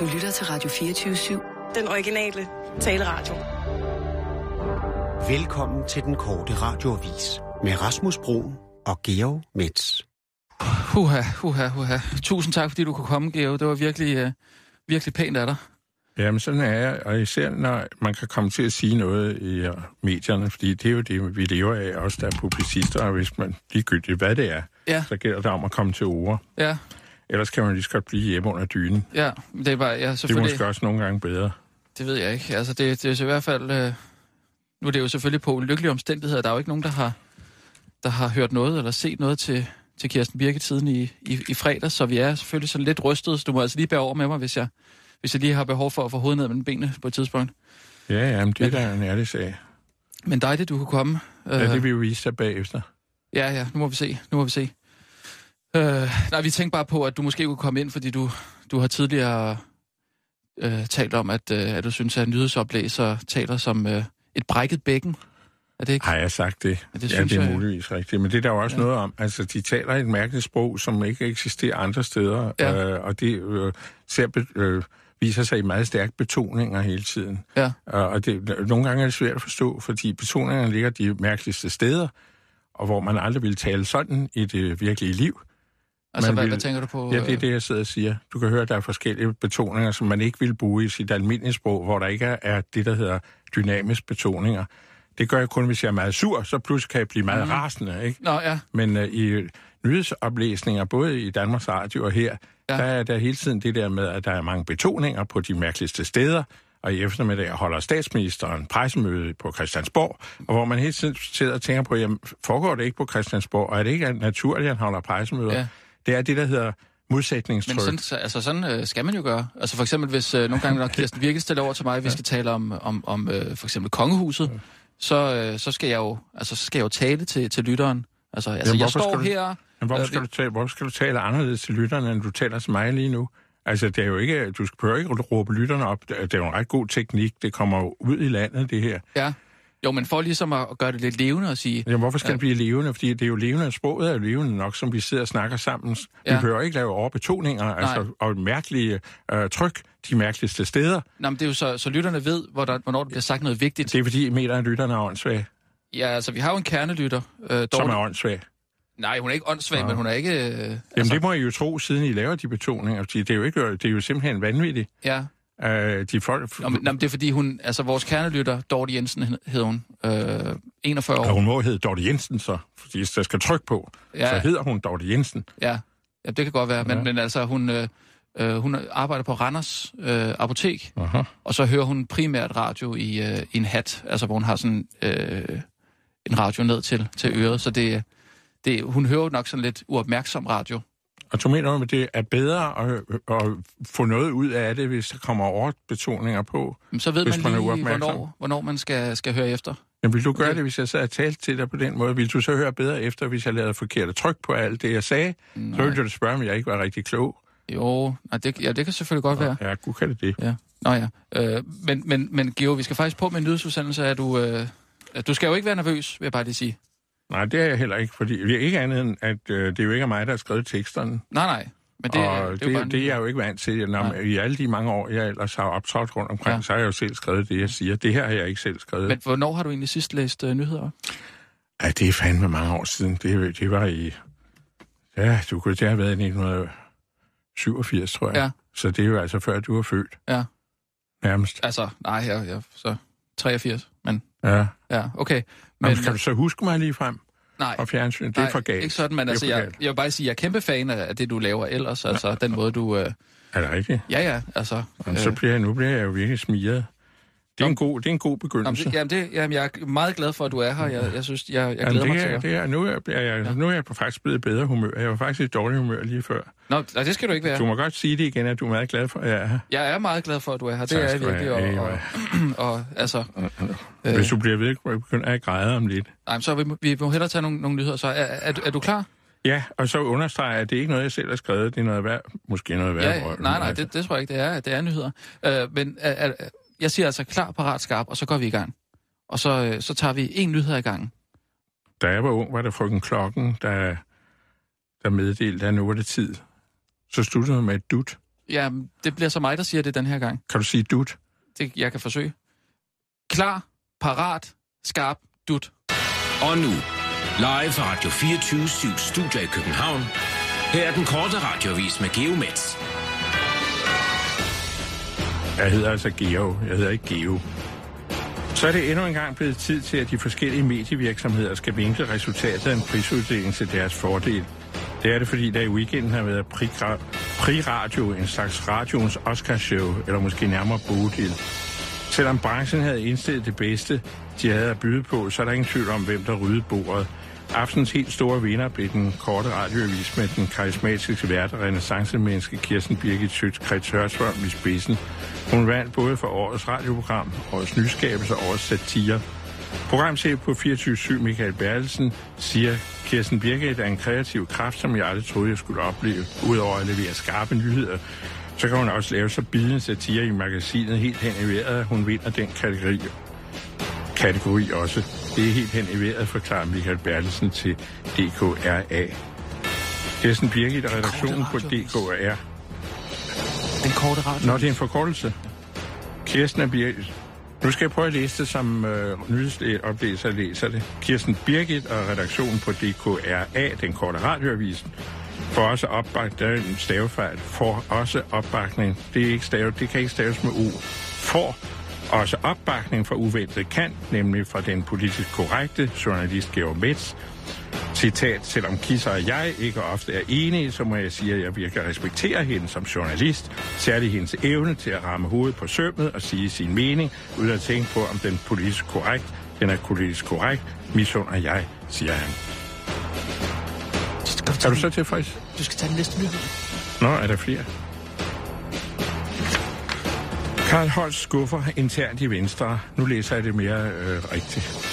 Du lytter til Radio 24-7. Den originale taleradio. Velkommen til den korte radioavis med Rasmus Broen og Georg Mets. Huha, huha, huha. Tusind tak, fordi du kunne komme, Georg. Det var virkelig, uh, virkelig pænt af dig. Jamen, sådan er jeg, og især når man kan komme til at sige noget i uh, medierne, fordi det er jo det, vi lever af, også der er publicister, og hvis man ligegyldigt, hvad det er, Ja. så gælder det om at komme til ord. Ja, Ellers kan man lige så godt blive hjemme under dynen. ja. Det er bare, ja, Det er måske også nogle gange bedre. Det ved jeg ikke. Altså, det, det er så i hvert fald... Øh, nu er det jo selvfølgelig på ulykkelige omstændigheder. Der er jo ikke nogen, der har, der har hørt noget eller set noget til, til Kirsten Birgit siden i, i, i fredag, så vi er selvfølgelig sådan lidt rystet, så du må altså lige bære over med mig, hvis jeg, hvis jeg lige har behov for at få hovedet ned mellem benene på et tidspunkt. Ja, jamen, det er da en ærlig sag. Men dejligt, du kunne komme. Ja, det vil jo vise sig bagefter. Ja, ja, nu må vi se. Nu må vi se. Øh, nej, vi tænkte bare på, at du måske kunne komme ind, fordi du, du har tidligere øh, talt om, at, øh, at du synes, at nyhedsoplæser taler som øh, et brækket bækken. Er det ikke? Har jeg sagt det? Ja, det ja, synes det er jeg- muligvis rigtigt. Men det er der jo også Ja. noget om. Altså, de taler et mærkeligt sprog, som ikke eksisterer andre steder. Ja. Øh, og det øh, ser, øh, viser sig i meget stærke betoninger hele tiden. Ja. Og og det, nogle gange er det svært at forstå, fordi betoningerne ligger de mærkeligste steder, og hvor man aldrig ville tale sådan i det virkelige liv. Altså, hvad, vil- hvad tænker du på? Ja, det er øh, det, jeg sidder og siger. Du kan høre, at der er forskellige betoninger, som man ikke vil bruge i sit almindelige sprog, hvor der ikke er, det, der hedder dynamisk betoninger. Det gør jeg kun, hvis jeg er meget sur, så pludselig kan jeg blive meget mm. rasende, ikke? Nå, ja. Men uh, i nyhedsoplæsninger, både i Danmarks Radio og her, ja. der er der hele tiden det der med, at der er mange betoninger på de mærkeligste steder, og i eftermiddag holder statsministeren pressemøde på Christiansborg, og hvor man hele tiden sidder og tænker på, jamen, foregår det ikke på Christiansborg, og er det ikke naturligt, at han holder pressemøder? Ja. Det er det, der hedder modsætningstryk. Men sådan, så- altså, sådan øh, skal man jo gøre. Altså for eksempel, hvis øh, nogle gange, når Kirsten Birgit stiller over til mig, vi skal tale om, om, om øh, for eksempel kongehuset, så, øh, så, skal jeg jo, altså, så skal jeg jo tale til, til lytteren. Altså, altså Jamen, jeg står skal du- her... Men hvorfor Øh, skal, du tale, hvorfor skal du tale anderledes til lytterne, end du taler til mig lige nu? Altså, det er jo ikke, du behøver ikke råbe lytterne op. Det er det er jo en ret god teknik. Det kommer jo ud i landet, det her. Ja. Jo, men for ligesom at gøre det lidt levende og sige... Jamen, hvorfor skal Ja. ja. det blive levende? Fordi det er jo levende, sproget er levende nok, som vi sidder og snakker sammen. Vi Ja. ja. behøver ikke lave overbetoninger, altså, og mærkelige øh, tryk de mærkeligste steder. Nå, men det er jo så, så lytterne ved, hvor der, hvornår der bliver sagt noget vigtigt. Det er fordi, I mener, at lytterne er åndssvage, Ja, altså, vi har jo en kernelytter. Øh, som Dorte. er åndssvage. Nej, hun er ikke åndssvag, Nå. men hun er ikke... Øh, Jamen, altså, det må I jo tro, siden I laver de betoninger, det er jo, ikke, det er jo simpelthen vanvittigt. Ja. Øh, de folk, Nå, men, nå, men det er fordi hun... Altså, vores kernelytter, Dorte Jensen hed hun, øh, 41 år. Og hun må hedde Dorte Jensen så, fordi hvis der skal tryk på, Ja. så hedder hun Dorte Jensen. Ja, ja det kan godt være. Men, Ja. men altså, hun, øh, øh, hun arbejder på Randers øh, Apotek, Aha. og så hører hun primært radio i, øh, i en hat, altså hvor hun har sådan øh, en radio ned til, til øret. Så det, det, hun hører nok sådan lidt uopmærksom radio. Og du mener, at det er bedre at, at få noget ud af det, hvis der kommer overbetoninger på? Så ved Hvis man man lige, uopmærksom. hvornår, hvornår man skal, skal høre efter. Men vil du gøre Okay. det, hvis jeg sad og talte til dig på den måde? Vil du så høre bedre efter, hvis jeg lavede forkert tryk på alt det, jeg sagde? Nej. Så ville du spørge, om jeg ikke var rigtig klog. Jo, nej, det, ja, det kan selvfølgelig godt være. Ja, gud kan det. Ja. Nå ja. Øh, men, men, men Geo, vi skal faktisk på med en nyhedsudsendelse. Er du, øh, at du skal jo ikke være nervøs, vil jeg bare lige sige. Nej, det er jeg heller ikke, fordi det er ikke andet end, at øh, det er jo ikke mig, der har skrevet teksterne. Nej, nej. Men det, og det, det, er det, en det er jeg jo ikke vant til. Når, Nej. I alle de mange år, jeg ellers har optrådt rundt omkring, Ja. ja. så har jeg jo selv skrevet det, jeg siger. Det her har jeg ikke selv skrevet. Men hvornår har du egentlig sidst læst øh, nyheder? op? Ja, det er fandme mange år siden. Det, det var i... Ja, du kunne det have været i 1987, tror jeg. Ja. Så det er jo altså før, du var født. Ja. Nærmest. Altså, nej, jeg, jeg så 83, men Ja. ja, okay. Men, Men, kan du så huske mig lige frem nej, og fjernsyn? Det nej, er for galt. ikke sådan, men altså, jeg, jeg vil bare sige, jeg er kæmpe fan af det, du laver ellers. Altså, den måde, du... Øh, Er det rigtigt? ja, ja, altså... Jamen, så bliver jeg, nu bliver jeg jo virkelig smiret. Det er, en god, det er en god Jamen, begyndelse. det, jamen, det, jamen, jeg er meget glad for, at du er her. Jeg, jeg synes, jeg, jeg Jamen, glæder det, mig til er, at... det er, nu, er jeg, Ja. nu er jeg faktisk blevet bedre humør. Jeg var faktisk i dårlig humør lige før. Nå, nej, det skal du ikke være. Du må godt sige det igen, at du er meget glad for, at jeg er her. Jeg er meget glad for, at du er her. Det Tak er jeg virkelig. have. Og, og, og, altså, Øh. Hvis du bliver ved, begynder jeg at græde om lidt. nej, så vi, vi må hellere tage nogle, nogle nyheder. Så er, er, du- er du klar? Ja, og så understreger jeg, at det er ikke noget, jeg selv har skrevet. Det er noget værd, måske noget værd. Ja, nej, nej, det, det tror jeg ikke, det er. Det er nyheder. Øh, men er, er, jeg siger altså klar, parat, skarp, og så går vi i gang. Og så, øh, så tager vi en nyhed i gang. Da jeg var ung, var der frøken Klokken, der, der meddelte, at nu var det tid. Så sluttede hun med et dut. Ja, det bliver så mig, der siger det den her gang. Kan du sige dut? Det, jeg kan forsøge. Klar, parat, skarp, dut. Og nu, live fra Radio 24 7 Studio i København. Her er den korte radiovis med Geomets. Jeg hedder altså Geo. Jeg hedder ikke Geo. Så er det endnu en gang blevet tid til, at de forskellige medievirksomheder skal vinkle resultatet af en prisuddeling til deres fordel. Det er det, fordi der i weekenden har været Pri-Radio, en slags radioens Oscarshow, eller måske nærmere Bodil. Selvom branchen havde indstillet det bedste, de havde at byde på, så er der ingen tvivl om, hvem der ryddede bordet. Aftens helt store vinder blev den korte radioavis med den karismatiske vært og renaissancemenneske Kirsten Birgit Schøtz Krets Hørsholm i spidsen. Hun vandt både for årets radioprogram, årets nyskabelse og årets satire. Programchef på 24-7 Michael Bertelsen siger, Kirsten Birgit er en kreativ kraft, som jeg aldrig troede, jeg skulle opleve. Udover at levere skarpe nyheder, så kan hun også lave så bidende satire i magasinet helt hen i vejret, at hun vinder den kategori, kategori også. Det er helt hen i vejret, forklarer Michael Bertelsen til DKRA. Kirsten Birgit og redaktionen på DKR. Den korte radio. Nå, det er en forkortelse. Kirsten er Birgit. Nu skal jeg prøve at læse det, som øh, nyhedsoplæser læser det. Kirsten Birgit og redaktionen på DKRA, den korte radioavisen, får også opbakning, der er en stavefejl, får også opbakning, det, er ikke stave, det kan ikke staves med U, får også opbakning fra uventet kant, nemlig fra den politisk korrekte journalist Georg Metz. Citat, selvom Kisser og jeg ikke ofte er enige, så må jeg sige, at jeg virkelig respekterer hende som journalist, særligt hendes evne til at ramme hovedet på sømmet og sige sin mening, uden at tænke på, om den politisk korrekt, den er politisk korrekt, misunder jeg, siger han. Er du så tilfreds? Du skal tage den næste nyhed. Nå, er der flere? Karl Holst skuffer internt i Venstre. Nu læser jeg det mere øh, rigtigt.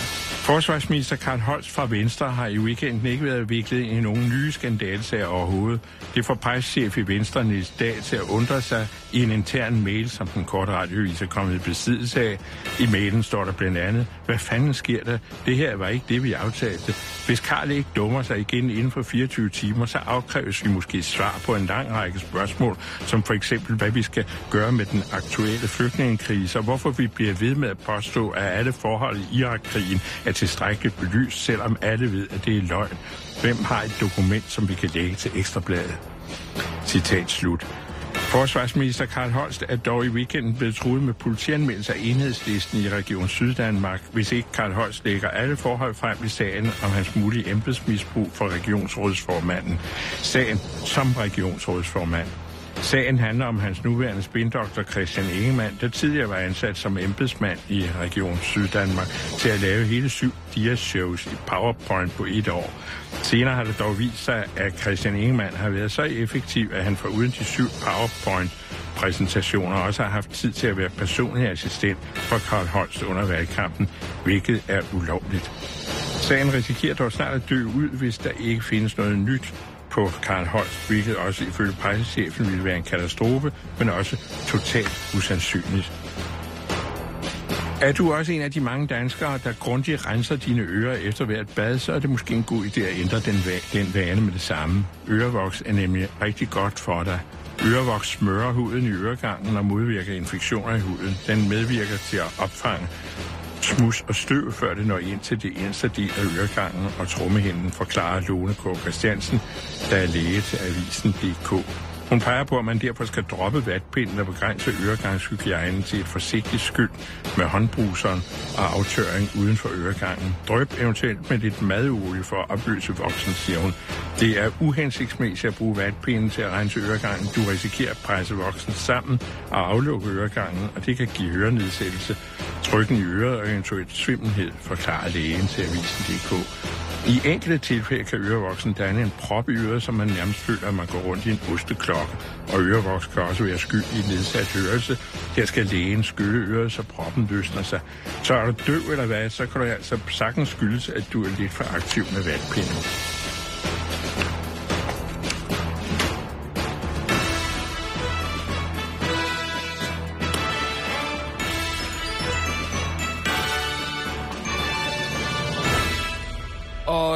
Forsvarsminister Karl Holst fra Venstre har i weekenden ikke været viklet i nogen nye skandalsager overhovedet. Det får pejschef i Venstre Niels Dag til at undre sig i en intern mail, som den korte radiovis er kommet i besiddelse af. I mailen står der blandt andet, hvad fanden sker der? Det her var ikke det, vi aftalte. Hvis Karl ikke dummer sig igen inden for 24 timer, så afkræves vi måske svar på en lang række spørgsmål, som for eksempel, hvad vi skal gøre med den aktuelle flygtningekrise, og hvorfor vi bliver ved med at påstå, at alle forhold i Irakkrigen er tilstrækkeligt belyst, selvom alle ved, at det er løgn. Hvem har et dokument, som vi kan lægge til ekstrabladet? Citat slut. Forsvarsminister Karl Holst er dog i weekenden blevet truet med politianmeldelse af enhedslisten i Region Syddanmark, hvis ikke Karl Holst lægger alle forhold frem i sagen om hans mulige embedsmisbrug for regionsrådsformanden. Sagen som regionsrådsformand. Sagen handler om hans nuværende spindoktor Christian Ingemann, der tidligere var ansat som embedsmand i Region Syddanmark til at lave hele syv Dias-shows i PowerPoint på et år. Senere har det dog vist sig, at Christian Ingemann har været så effektiv, at han for uden de syv PowerPoint præsentationer også har haft tid til at være personlig assistent for Karl Holst under valgkampen, hvilket er ulovligt. Sagen risikerer dog snart at dø ud, hvis der ikke findes noget nyt på Karl Holst, hvilket også ifølge pressechefen ville være en katastrofe, men også totalt usandsynligt. Er du også en af de mange danskere, der grundigt renser dine ører efter hvert bad, så er det måske en god idé at ændre den, va- den vane med det samme. Ørevoks er nemlig rigtig godt for dig. Ørevoks smører huden i øregangen og modvirker infektioner i huden. Den medvirker til at opfange smus og støv, før det når ind til det eneste del af øregangen og trummehinden, forklarer Lone K. Christiansen, der er læge til avisen.dk. Hun peger på, at man derfor skal droppe vatpinden og begrænse øregangshygiejnen til et forsigtigt skyld med håndbruseren og aftørring uden for øregangen. Drøb eventuelt med lidt madolie for at opløse voksen, siger hun. Det er uhensigtsmæssigt at bruge vatpinden til at rense øregangen. Du risikerer at presse voksen sammen og aflukke øregangen, og det kan give hørenedsættelse, trykken i øret og eventuelt svimmelhed, forklarer lægen til avisen.dk. I enkelte tilfælde kan ørevoksen danne en prop i øret, som man nærmest føler, at man går rundt i en osteklokke. Og ørevoks kan også være skyld i nedsat hørelse. Her skal lægen skylle øret, så proppen løsner sig. Så er du døv eller hvad, så kan du altså sagtens skyldes, at du er lidt for aktiv med vandpinden.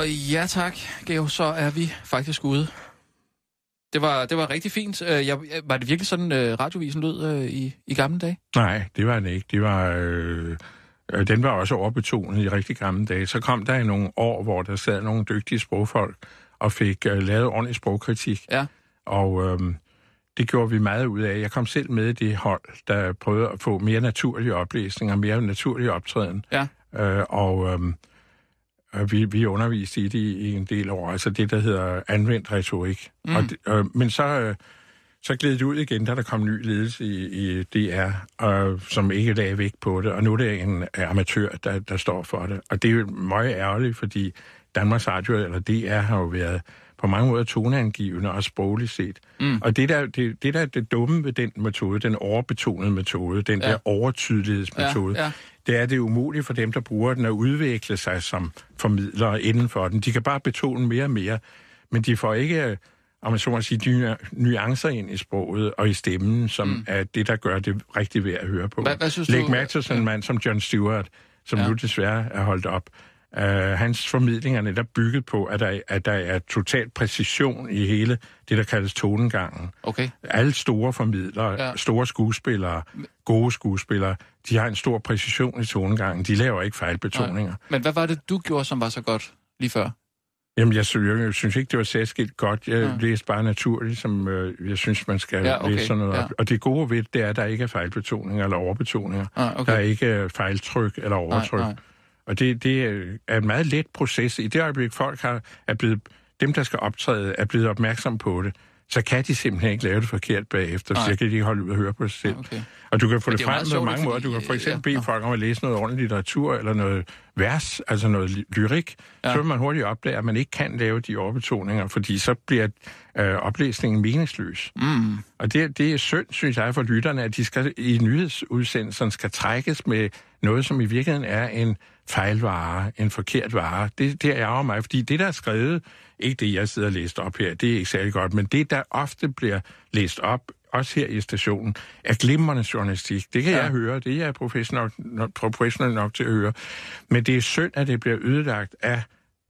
Og ja tak, Geo, så er vi faktisk ude. Det var, det var rigtig fint. Øh, jeg, var det virkelig sådan, øh, radiovisen lød øh, i, i gamle dage? Nej, det var den ikke. Det var, øh, den var også overbetonet i rigtig gamle dage. Så kom der i nogle år, hvor der sad nogle dygtige sprogfolk og fik øh, lavet ordentlig sprogkritik. Ja. Og øh, det gjorde vi meget ud af. Jeg kom selv med i det hold, der prøvede at få mere naturlige oplæsninger, mere naturlige optræden. Ja. Øh, og øh, vi, vi underviste i det i en del år, altså det, der hedder anvendt retorik. Mm. Og det, øh, men så, øh, så gled det ud igen, da der kom ny ledelse i, i DR, øh, som ikke lagde vægt på det, og nu er det en amatør, der, der står for det. Og det er jo meget ærgerligt, fordi Danmarks Radio, eller DR, har jo været på mange måder toneangivende og sprogligt set. Mm. Og det der, det, det der er det dumme ved den metode, den overbetonede metode, den Ja. der overtydelighedsmetode, Ja, ja. det er det er umuligt for dem, der bruger den, at udvikle sig som formidlere inden for den. De kan bare betone mere og mere, men de får ikke, øh, om man så må sige, ny- nuancer ind i sproget og i stemmen, som mm. er det, der gør det rigtig værd at høre på. Hvad- hvad synes Læg du- mærke til sådan en mand som John Stewart, som ja. nu desværre er holdt op. Uh, hans formidling er netop bygget på, at der, at der er total præcision i hele det, der kaldes tonegangen. Okay. Alle store formidlere, Ja. ja. store skuespillere, gode skuespillere, de har en stor præcision i tonegangen. De laver ikke fejlbetoninger. Men hvad var det, du gjorde, som var så godt lige før? Jamen, jeg, synes- jeg synes ikke, det var særskilt godt. Jeg Ja. ja. læste bare naturligt, som øh, jeg synes, man skal Ja, ja, okay, læse sådan noget ja. op. Og det gode ved det, er, at der ikke er fejlbetoninger eller overbetoninger. Ah, Okay. Der er ikke øh, fejltryk eller overtryk. nej. Og det, det er en meget let proces. I det øjeblik, folk har, er blevet, dem, der skal optræde, er blevet opmærksom på det, så kan de simpelthen ikke lave det forkert bagefter, Nej. så kan de ikke holde ud og høre på sig selv. Okay. Og du kan få Men det, det frem på mange fordi- måder. Du kan for eksempel ja, bede nå. folk om at læse noget ordentlig litteratur eller noget vers, altså noget ly- lyrik. Ja. Så vil man hurtigt opdage, at man ikke kan lave de overbetoninger, fordi så bliver øh, oplæsningen meningsløs. Mm. Og det, det er synd, synes jeg, for lytterne, at de skal i nyhedsudsendelserne skal trækkes med noget, som i virkeligheden er en fejlvare, en forkert vare. Det, det ærger mig, fordi det, der er skrevet, ikke det, jeg sidder og læst op her, det er ikke særlig godt, men det, der ofte bliver læst op, også her i stationen, er glimrende journalistik. Det kan Ja. jeg høre, det er jeg professionel nok, professionel nok til at høre. Men det er synd, at det bliver ødelagt af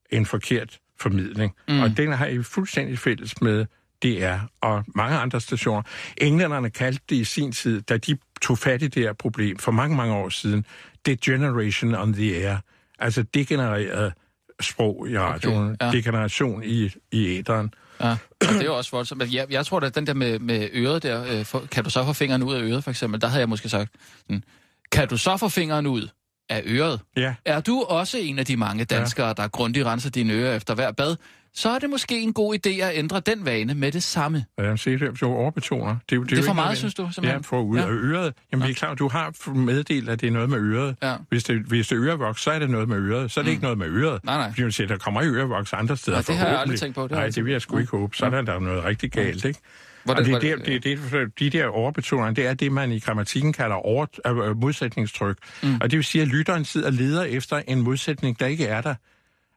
en forkert formidling. Mm. Og den har I fuldstændig fælles med DR og mange andre stationer. Englænderne kaldte det i sin tid, da de tog fat i det her problem for mange, mange år siden, degeneration on the air. Altså degenereret sprog i radioen, okay, ja. degeneration i, i æderen. Ja, og det er jo også voldsomt. Men jeg, jeg tror, at den der med, med øret der, øh, for, kan du så få fingeren ud af øret, for eksempel? Der havde jeg måske sagt, sådan, kan du så få fingeren ud af øret? Ja, Er du også en af de mange danskere, ja. der grundigt renser dine ører efter hver bad? Så er det måske en god idé at ændre den vane med det samme. jeg siger det, du overbetoner. Det er, jo- Det er for meget, synes du, Ja, simpelthen? for ud Ja. af øret. Jamen, vi er klar, du har meddelt, at det er noget med øret. Ja. Hvis det, hvis det er ørevoks, så er det noget med øret. Så er det mm. ikke noget med øret. Nej, nej. Fordi man siger, der kommer ørevoks andre steder. Nej, det har jeg aldrig tænkt på. Det Nej, det vil jeg sgu ikke håbe. Så er der, er noget rigtig galt, ikke? Hvordan- og det, er der, det, det, de der overbetoninger, det er det, man i grammatikken kalder over, øh, modsætningstryk. Mm. Og det vil sige, at lytteren sidder og leder efter en modsætning, der ikke er der.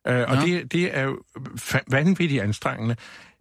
Øh, og Nå. det, det er jo vanvittigt anstrengende.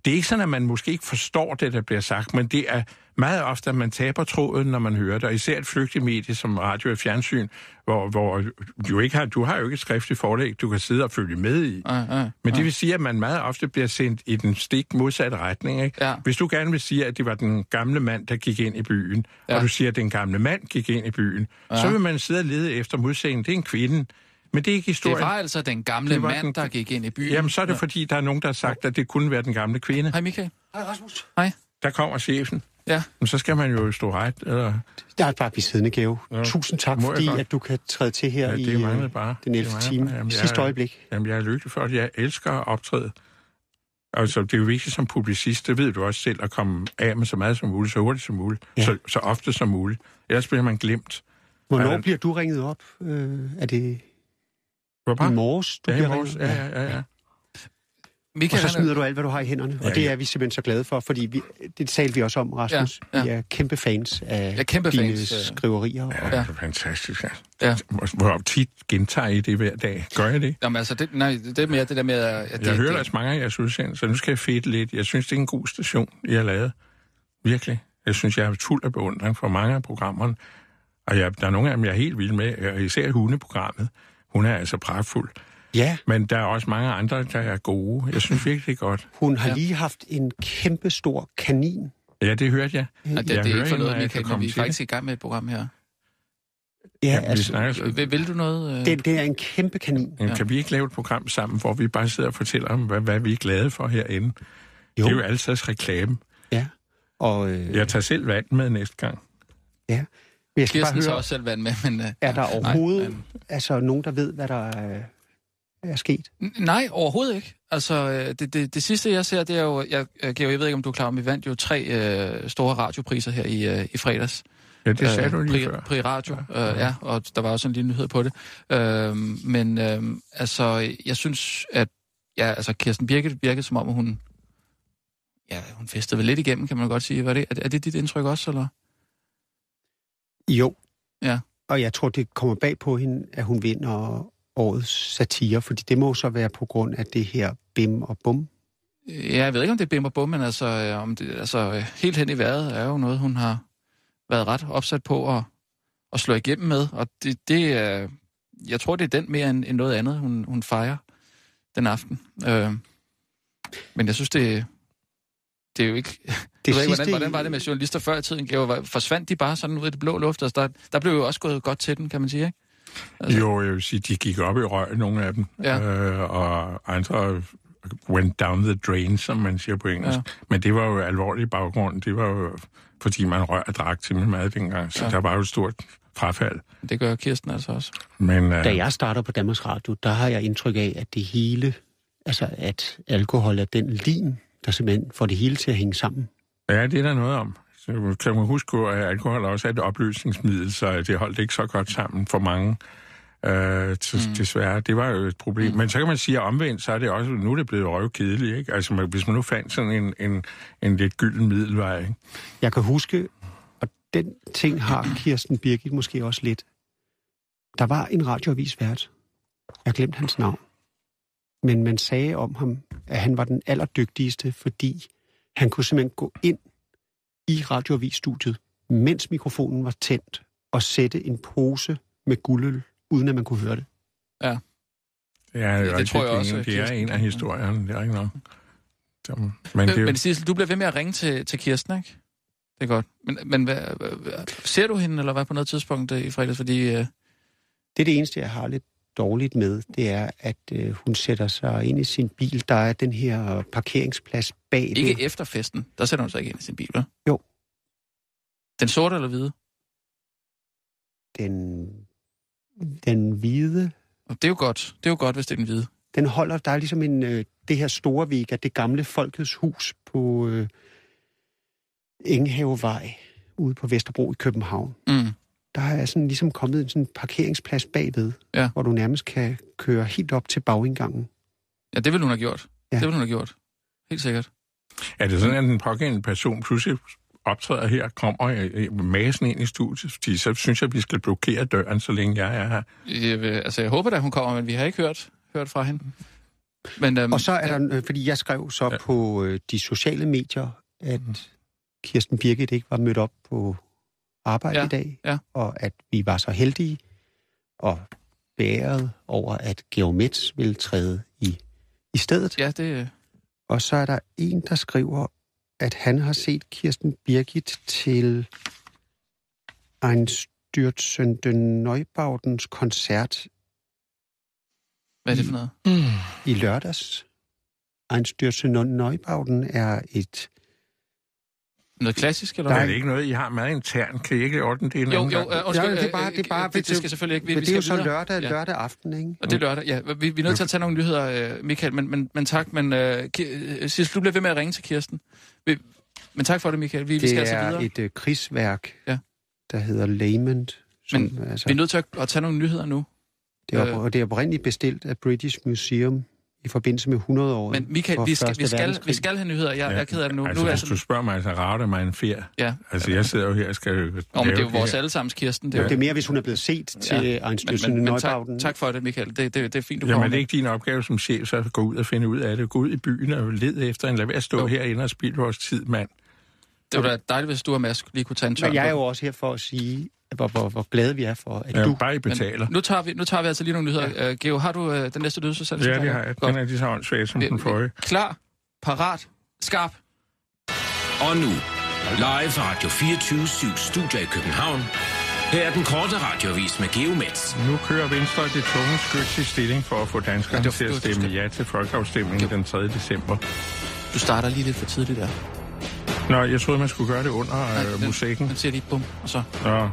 Det er ikke sådan, at man måske ikke forstår det, der bliver sagt, men det er meget ofte, at man taber tråden, når man hører det. Og især et flygtigt medie som radio og fjernsyn, hvor, hvor du, ikke har, du har jo ikke et skriftligt forlæg, du kan sidde og følge med i. Ja, ja, Men det vil sige, at man meget ofte bliver sendt i den stik modsatte retning. Ikke? Ja. Hvis du gerne vil sige, at det var den gamle mand, der gik ind i byen, Ja. ja. og du siger, at den gamle mand gik ind i byen, ja. så vil man sidde og lede efter modsætningen. Det er en kvinde. Men det er ikke Det historien. var altså den gamle Det mand, den- der gik ind i byen. Jamen, så er det fordi, der er nogen, der har sagt, at det kunne være den gamle kvinde. Hej Michael. Hej Rasmus. Hej. Der kommer chefen. Ja. Men så skal man jo stå ret. Eller... Der er bare blivet siddende gave. Ja. Tusind tak, Må jeg fordi godt? at du kan træde til her Ja, i det øh, manglede bare. den Det 11. manglede time. Jamen, jeg Sidste er- øjeblik. Jamen, jeg er lykkelig for, at jeg elsker at optræde. Altså, det er jo vigtigt som publicist, det ved du også selv, at komme af med så meget som muligt, så hurtigt som muligt, Ja. så, så ofte som muligt. Ellers bliver man glemt. Hvornår Ja. bliver du ringet op? Øh, er det Hvor bare? i morges, du Ja, i bliver morges. Ja, ja, ja, ja. Og Michael, så han er- smider du alt, hvad du har i hænderne. Og Ja, det ja. er vi simpelthen så glade for, fordi vi, det talte vi også om, Rasmus. Ja, ja. Vi er kæmpe fans af er kæmpe dine fans, øh. skriverier. Ja, Og, det er fantastisk. Ja. Ja. Hvor- tit gentager I det hver dag? Gør jeg det? Jamen altså, det, nej, det er mere det der med, at... Jeg det, hører det, altså mange af jeres udsendelser, nu skal jeg fedte lidt. Jeg synes, det er en god station, I har lavet. Virkelig. Jeg synes, jeg er fuld af beundring for mange af programmerne. Og jeg, der er nogle af dem, jeg er helt vild med, og især hundeprogrammet. Hun er altså pragtfuld. Ja, Men der er også mange andre, der er gode. Jeg synes virkelig, det er godt. hun har Ja. lige haft en kæmpe stor kanin. Ja, det hørte jeg. Ja, det, Jeg det er ikke for noget, Michael, kan men komme vi er faktisk i gang med et program her. Ja, Ja, vi altså. Vil, vil du noget? Øh? det, det er en kæmpe kanin. Men Kan vi ikke lave et program sammen, hvor vi bare sidder og fortæller om, hvad, hvad vi er glade for herinde? Jo. Det er jo altid reklame. Ja. Og øh, Jeg tager selv vand med næste gang. ja. Men jeg skal bare Kirsten tager høre, også selv vand med, men... Øh, er der nej, overhovedet men- altså, nogen, der ved, hvad der øh, er sket? N- Nej, overhovedet ikke. Altså, øh, det, det, det sidste, jeg ser, det er jo... Jeg, jeg, jeg ved ikke, om du er klar om, vi vandt jo tre øh, store radiopriser her i, øh, i fredags. Ja, det sagde du lige Pri, før. Pri Radio, ja. Øh, ja, og der var også en lille nyhed på det. Øh, men øh, altså, jeg synes, at ja, altså, Kirsten Birgit virkede som om, hun... Ja, hun festede vel lidt igennem, kan man godt sige. Var det, er, er det dit indtryk også, eller? Jo. Ja. Og jeg tror, det kommer bag på hende, at hun vinder årets satire, fordi det må så være på grund af det her bim og bum. Ja, jeg ved ikke, om det er bim og bum, men altså, øh, om det, altså, øh, helt hen i vejret er jo noget, hun har været ret opsat på at, at slå igennem med. Og det, det er, jeg tror, det er den mere end, end noget andet, hun, hun fejrer den aften. Øh, men jeg synes, det, det er jo ikke... Det jeg ved ikke, sidste hvordan, hvordan var det med journalister før i tiden? Forsvandt de bare sådan ud i det blå luft? Altså, der, der blev jo også gået godt til den, kan man sige, ikke? Altså. Jo, jeg vil sige, de gik op i røg, nogle af dem. Ja. Øh, og andre went down the drain, som man siger på engelsk. Ja. Men det var jo alvorlig baggrund. Det var jo, fordi man rør og drak til med mad dengang. Så Ja. der var jo et stort frafald. Det gør Kirsten altså også. Men øh, Da jeg starter på Danmarks Radio, der har jeg indtryk af, at det hele, altså at alkohol er den lim, der simpelthen får det hele til at hænge sammen. ja, det er der noget om. Så kan man huske, at alkohol også er et opløsningsmiddel, så det holdt ikke så godt sammen for mange. Øh, til, mm. Desværre, det var jo et problem. Mm. Men så kan man sige, at omvendt, så er det også, nu er det blevet røvkedeligt, ikke? Altså, man- hvis man nu fandt sådan en, en, en lidt gylden middelvej, ikke? Jeg kan huske, og den ting har Kirsten Birgit måske også lidt. Der var en radioavis vært. Jeg glemte hans navn. Men man sagde om ham, at han var den allerdygtigste, fordi han kunne simpelthen gå ind i radioavisstudiet, mens mikrofonen var tændt, og sætte en pose med guldøl, uden at man kunne høre det. Ja, det det, tror jeg det, også, Det er en af historierne, det er ikke nok. Men Men, det, er men Sissel, du bliver ved med at ringe til, til Kirsten, ikke? Det er godt. Men, men hvad, hvad, hvad, ser du hende, eller hvad på noget tidspunkt øh, i fredags? Fordi, øh, Det er det eneste, jeg har lidt dårligt med, det er, at øh, hun sætter sig ind i sin bil. Der er den her parkeringsplads bag ikke efter festen, der sætter hun sig ikke ind i sin bil, vel? Jo. Den sorte eller hvide? den, den hvide. Det er jo godt. Det er jo godt, hvis det er den hvide. Den holder, der er ligesom en, øh, det her store Vega, det gamle Folkets Hus på øh, Enghavevej ude på Vesterbro i København. Mm. Der er sådan ligesom kommet en sådan parkeringsplads bagved, Ja. hvor du nærmest kan køre helt op til bagindgangen. Ja, det vil hun have gjort. Ja. Ja. Det vil hun have gjort. Helt sikkert. er det sådan, at den pågældende person pludselig optræder her, kommer øh, masen ind i studiet, fordi så synes jeg, at vi skal blokere døren, så længe jeg er her. Jeg, vil, altså, jeg håber, at hun kommer, men vi har ikke hørt, hørt fra hende. Men, øhm, Og så er der, øh, fordi jeg skrev så Ja. ja. på øh, de sociale medier, at Kirsten Birgit ikke var mødt op på arbejde Ja, i dag, ja. og at vi var så heldige og bæret over, at Geomets ville træde i, i stedet. Ja, det... Og så er der en, der skriver, at han har set Kirsten Birgit til en styrtsønde Neubaudens koncert Hvad er det for noget? i lørdags. Einstürzende Neubauten er et... Noget klassisk, eller Der er det ikke noget, I har meget internt. Kan I ikke ordne det Jo, jo, øh, undskyld, Ja, det er øh, bare- det er bare- det, det skal selvfølgelig ikke... Vi, det er jo skal så videre. lørdag, Ja. lørdag aften, ikke? Og det er lørdag, ja. Vi, vi er nødt til at tage nogle nyheder, øh, Michael, men, men, men tak. Men øh, øh, Sissel, du bliver ved med at ringe til Kirsten. Vi, men tak for det, Michael. Vi, vi skal Det altså er videre. et øh, krigsværk, Ja. der hedder Lament. Som, Men altså, Vi er nødt til at, at tage nogle nyheder nu. det, er, øh, og det er oprindeligt bestilt af British Museum i forbindelse med 100 år. Men Michael, vi skal, vi, skal, vi skal have nyheder. Jeg, jeg er ked af det nu. Altså, nu er jeg hvis du spørger mig, så rager det mig en fjer. ja. Altså, jeg sidder jo her og skal Nå, men det er jo vores her. allesammens Kirsten. Det Det er jo, det er mere, hvis hun er blevet set til Ja. ja. Einstürzende men, men, tak, tak for det, Michael. Det, det, det er fint, du Jamen, kommer det er ikke din opgave som chef, så at gå ud og finde ud af det. Gå ud i byen og led efter en. Lad være at stå Jo. herinde og spilde vores tid, mand. Det var da dejligt, hvis du og Mads lige kunne tage en tørn Men jeg er jo også her for at sige, hvor, hvor, hvor glade vi er for, at Ja, du... bare I betaler. Nu tager, vi, nu tager vi altså lige nogle nyheder. Ja. Uh, Geo, har du uh, den næste nyhedsudsendelse? Ja, det har jeg. Den er lige så åndssvag som den forrige. Klar, parat, skarp. Og nu, live fra Radio 24 Studio i København. Her er den korte radiovis med Geomets. Nu kører Venstre det tunge skyts i stilling for at få danskerne Ja, til at stemme ja til folkeafstemningen den 3. december. Du starter lige lidt for tidligt der. Nå, jeg troede, man skulle gøre det under øh, den, musikken. Den siger lige bum, og så... Nå,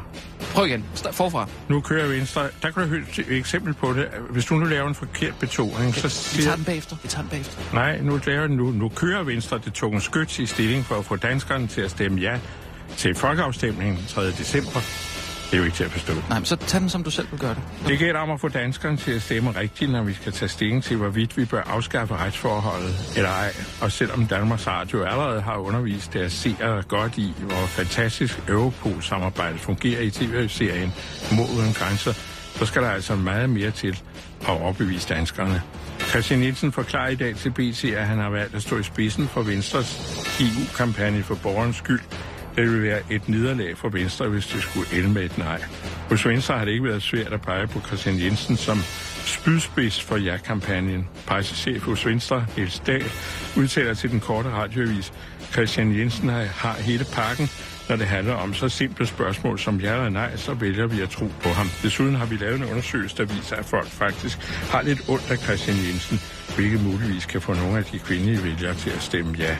Prøv igen. Sta- forfra. nu kører Venstre. Der kan du høre et eksempel på det. Hvis du nu laver en forkert betoning, så Vi siger... tager den bagefter. Vi tager den bagefter. Nej, nu, laver nu, nu kører Venstre det tunge skyts i stilling for at få danskerne til at stemme ja til folkeafstemningen den 3. december. Det er jo ikke til at forstå. Nej, men så tag den, som du selv vil gøre det. Det gælder om at få danskerne til at stemme rigtigt, når vi skal tage stilling til, hvorvidt vi bør afskaffe retsforholdet eller ej. Og selvom Danmarks Radio allerede har undervist deres seere godt i, hvor fantastisk Europol-samarbejde fungerer i tv-serien Mod uden grænser, så skal der altså meget mere til at overbevise danskerne. Christian Nielsen forklarer i dag til BT, at han har valgt at stå i spidsen for Venstres EU-kampagne for borgerens skyld, det vil være et nederlag for Venstre, hvis det skulle ende med et nej. Hos Venstre har det ikke været svært at pege på Christian Jensen som spydspids for ja-kampagnen. Pressechef hos Venstre, Niels Dahl, udtaler til den korte radioavis, Christian Jensen har, har hele pakken, når det handler om så simple spørgsmål som ja eller nej, så vælger vi at tro på ham. Desuden har vi lavet en undersøgelse, der viser, at folk faktisk har lidt ondt af Christian Jensen, hvilket muligvis kan få nogle af de kvindelige vælgere til at stemme ja.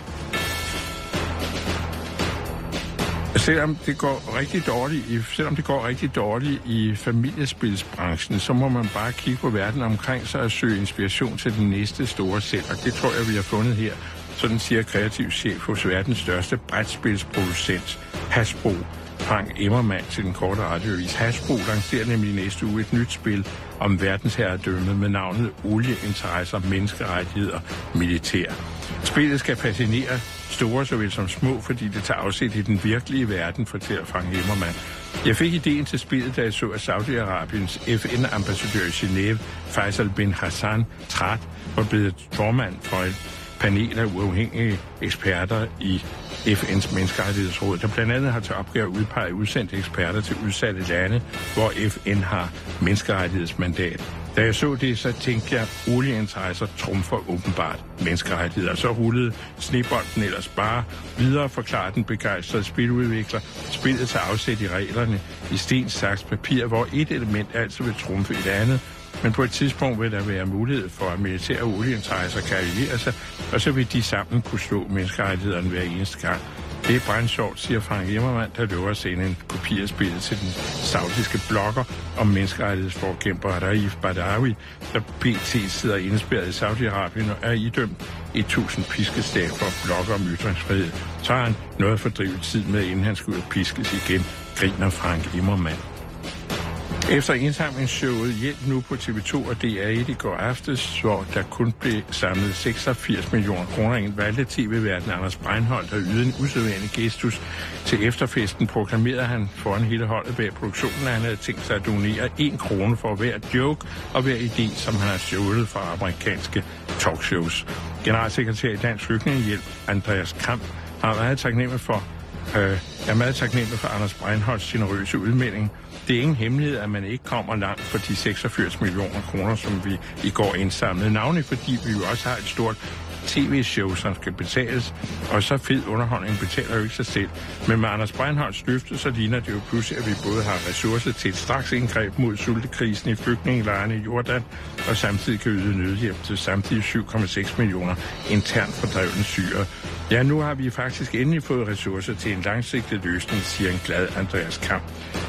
Selvom det går rigtig dårligt i, selvom det går rigtig dårligt i familiespilsbranchen, så må man bare kigge på verden omkring sig og søge inspiration til den næste store sælger. Det tror jeg, vi har fundet her. Sådan siger kreativ chef hos verdens største brætspilsproducent, Hasbro, Frank Emmermann til den korte radioavis. Hasbro lancerer nemlig næste uge et nyt spil om verdensherredømmet med navnet Olieinteresser, Menneskerettigheder, Militær. Spillet skal fascinere store såvel som små, fordi det tager afsæt i den virkelige verden, fortæller Frank Himmermann. Jeg fik ideen til spillet, da jeg så, at Saudi-Arabiens FN-ambassadør i Genève, Faisal bin Hassan træt, var blevet formand for et panel af uafhængige eksperter i FN's menneskerettighedsråd, der blandt andet har til opgave at udpege udsendte eksperter til udsatte lande, hvor FN har menneskerettighedsmandat. Da jeg så det, så tænkte jeg, at olieinteresser trumfer åbenbart menneskerettigheder. Så rullede snebolden ellers bare videre, forklarer den begejstrede spiludvikler. Spillet tager afsæt i reglerne i sten, saks, papir, hvor et element altid vil trumfe et andet, men på et tidspunkt vil der være mulighed for, at militære olieinteresser kan alliere sig, og så vil de sammen kunne slå menneskerettighederne hver eneste gang. Det er brændsjovt, siger Frank Immermann, der løber at sende en kopi af spillet til den saudiske blogger om menneskerettighedsforkæmper Raif Badawi, der pt. sidder indspærret i Saudi-Arabien og er idømt 1000 piskeslag for at blogge om ytringsfrihed. Tager han noget at fordrive tid med, inden han skal ud og piskes igen, griner Frank Immermann. Efter indsamlingsshowet Hjælp nu på TV2 og DR1 i går aftes, hvor der kun blev samlet 86 millioner kroner ind, valgte tv-verden Anders Breinholt at yde en usædvanlig gestus. Til efterfesten proklamerede han foran hele holdet bag produktionen, at han havde tænkt sig at donere 1 krone for hver joke og hver idé, som han har stjålet fra amerikanske talkshows. Generalsekretær i Dansk Flygtningehjælp, Andreas Kramp, har været taknemmelig for øh, er meget taknemmelig for Anders Breinholts generøse udmelding. Det er ingen hemmelighed, at man ikke kommer langt for de 86 millioner kroner, som vi i går indsamlede. Navnlig fordi vi jo også har et stort tv-show, som skal betales, og så fed underholdning betaler jo ikke sig selv. Men med Anders Breinholds løfte, så ligner det jo pludselig, at vi både har ressourcer til et straks indgreb mod sultekrisen i flygtningelejrene i Jordan, og samtidig kan yde nødhjælp til samtidig 7,6 millioner internt fordrevne syre. Ja, nu har vi faktisk endelig fået ressourcer til en langsigtet løsning, siger en glad Andreas Kamp.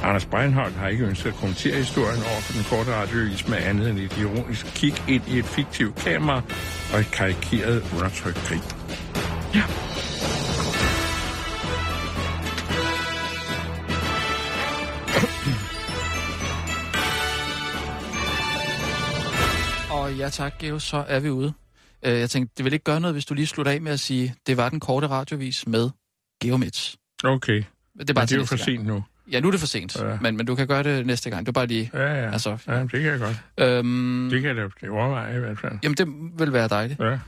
Anders Breinholt har ikke ønsket at kommentere historien over for den korte radioavis med andet end et ironisk kig ind i et fiktivt kamera og et karikeret undertrykt krig. Ja. Og ja tak, Geo, så er vi ude. Øh, Jeg tænkte, det vil ikke gøre noget, hvis du lige slutter af med at sige, det var den korte radiovis med Geomits. Okay, Det er men bare det er jo for sent nu. Ja, nu er det for sent, Ja. men, men du kan gøre det næste gang. Det er bare lige... Ja, ja. Altså, ja det kan jeg godt. Øhm, Det kan jeg da overveje i hvert fald. Jamen, det vil være dejligt. Ja.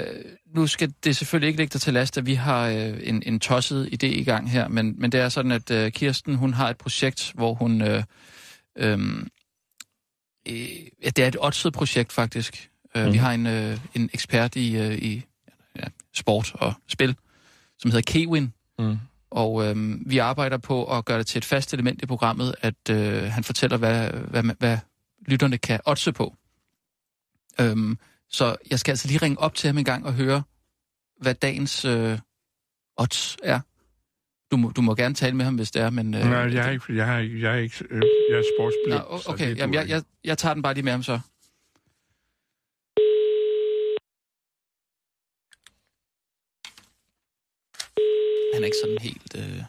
Øh, nu skal det selvfølgelig ikke ligge dig til last, at vi har øh, en, en tosset idé i gang her, men, men det er sådan, at øh, Kirsten hun har et projekt, hvor hun... Øh, øh, øh, ja, det er et oddset projekt faktisk. Øh, Mhm. Vi har en, øh, en ekspert i, øh, i ja, sport og spil, som hedder Kewin, Mm. og øh, vi arbejder på at gøre det til et fast element i programmet, at øh, han fortæller, hvad, hvad, hvad lytterne kan oddse på. Øhm, så jeg skal altså lige ringe op til ham en gang og høre, hvad dagens øh, odds er. Du må, du må gerne tale med ham, hvis det er, men... Øh, Nej, jeg er ikke, jeg er, jeg er ikke, øh, jeg er sportsblind. Nå, okay, jamen, jeg, jeg, jeg tager den bare lige med ham så. Han er ikke sådan helt... Øh...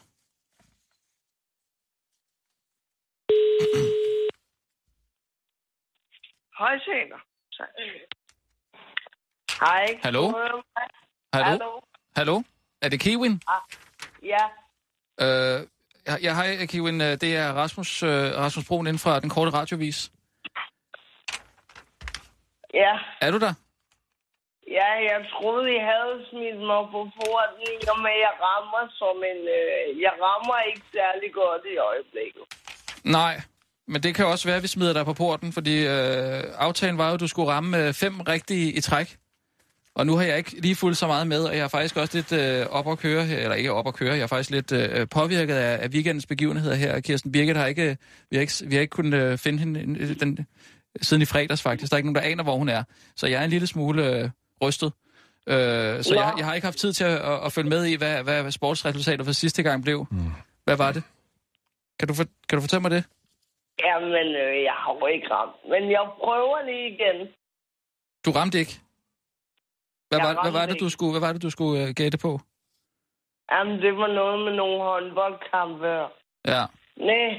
Hej, Sander. Hej. Hallo? Hallo? Hallo? Er det Kewin? Ja, Øh, ja, hej Kewin. Øh, Det er Rasmus, øh, Rasmus Broen inden fra Den Korte Radiovis. ja. Er du der? Ja, jeg troede, I havde smidt mig på porten, i og med, jeg rammer som en... Øh, jeg rammer ikke særlig godt i øjeblikket. Nej, men det kan også være, at vi smider dig på porten, fordi øh, aftalen var jo, at du skulle ramme øh, fem rigtige i træk. Og nu har jeg ikke lige fulgt så meget med, og jeg er faktisk også lidt øh, op at køre, eller ikke op at køre, jeg er faktisk lidt øh, påvirket af, af weekendens begivenheder her. Kirsten Birgit har ikke, vi har ikke, vi har ikke kunnet øh, finde hende øh, den, siden i fredags faktisk. Der er ikke nogen, der aner, hvor hun er. Så jeg er en lille smule øh, rystet. Øh, så jeg, jeg har ikke haft tid til at, at, at følge med i, hvad, hvad sportsresultatet for sidste gang blev. Mm. Hvad var det? Kan du, for, kan du fortælle mig det? Jamen, øh, jeg har jo ikke ramt. Men jeg prøver lige igen. Du ramte ikke? Hvad, Jeg var, hvad, var det, du skulle, hvad var det, du skulle uh, gætte på? Jamen, det var noget med nogle håndboldkampe. Ja. Nej,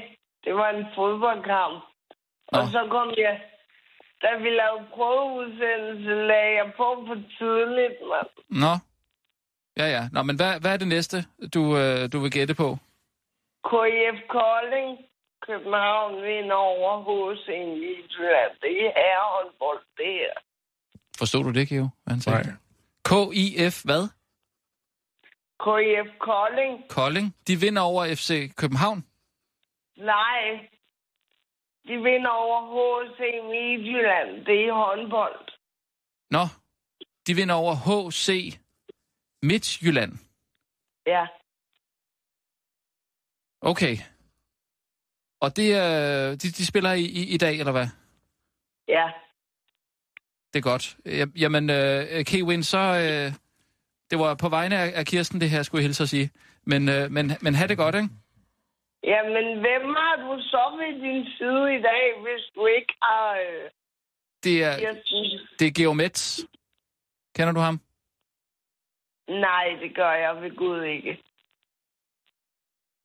det var en fodboldkamp. Nå. Og så kom jeg... Da vi lavede prøveudsendelse, lagde jeg på for tidligt, mand. Nå. Ja, ja. Nå, men hvad, hvad er det næste, du, uh, du vil gætte på? KIF Kolding, København vinder over HC Midtjylland. Det er herrehåndbold, det her. Forstod du det, Geo? Hvad han sagde? Nej. KIF hvad? KIF Kolding? Kolding. De vinder over FC København. Nej. De vinder over HC Midtjylland. Det er håndbold. Nå. De vinder over HC Midtjylland. Ja. Okay. Og det er... De, de spiller i, i, i dag, eller hvad? Ja. Det er godt. Ja- Jamen, øh, K-Win, så... Øh, det var på vegne af, af Kirsten, det her, skulle jeg hilse at sige. Men, øh, men, men have det godt, ikke? Jamen, hvem har du så ved din side i dag, hvis du ikke har... Øh, Det er, det er Geomets. Kender du ham? Nej, det gør jeg ved Gud ikke.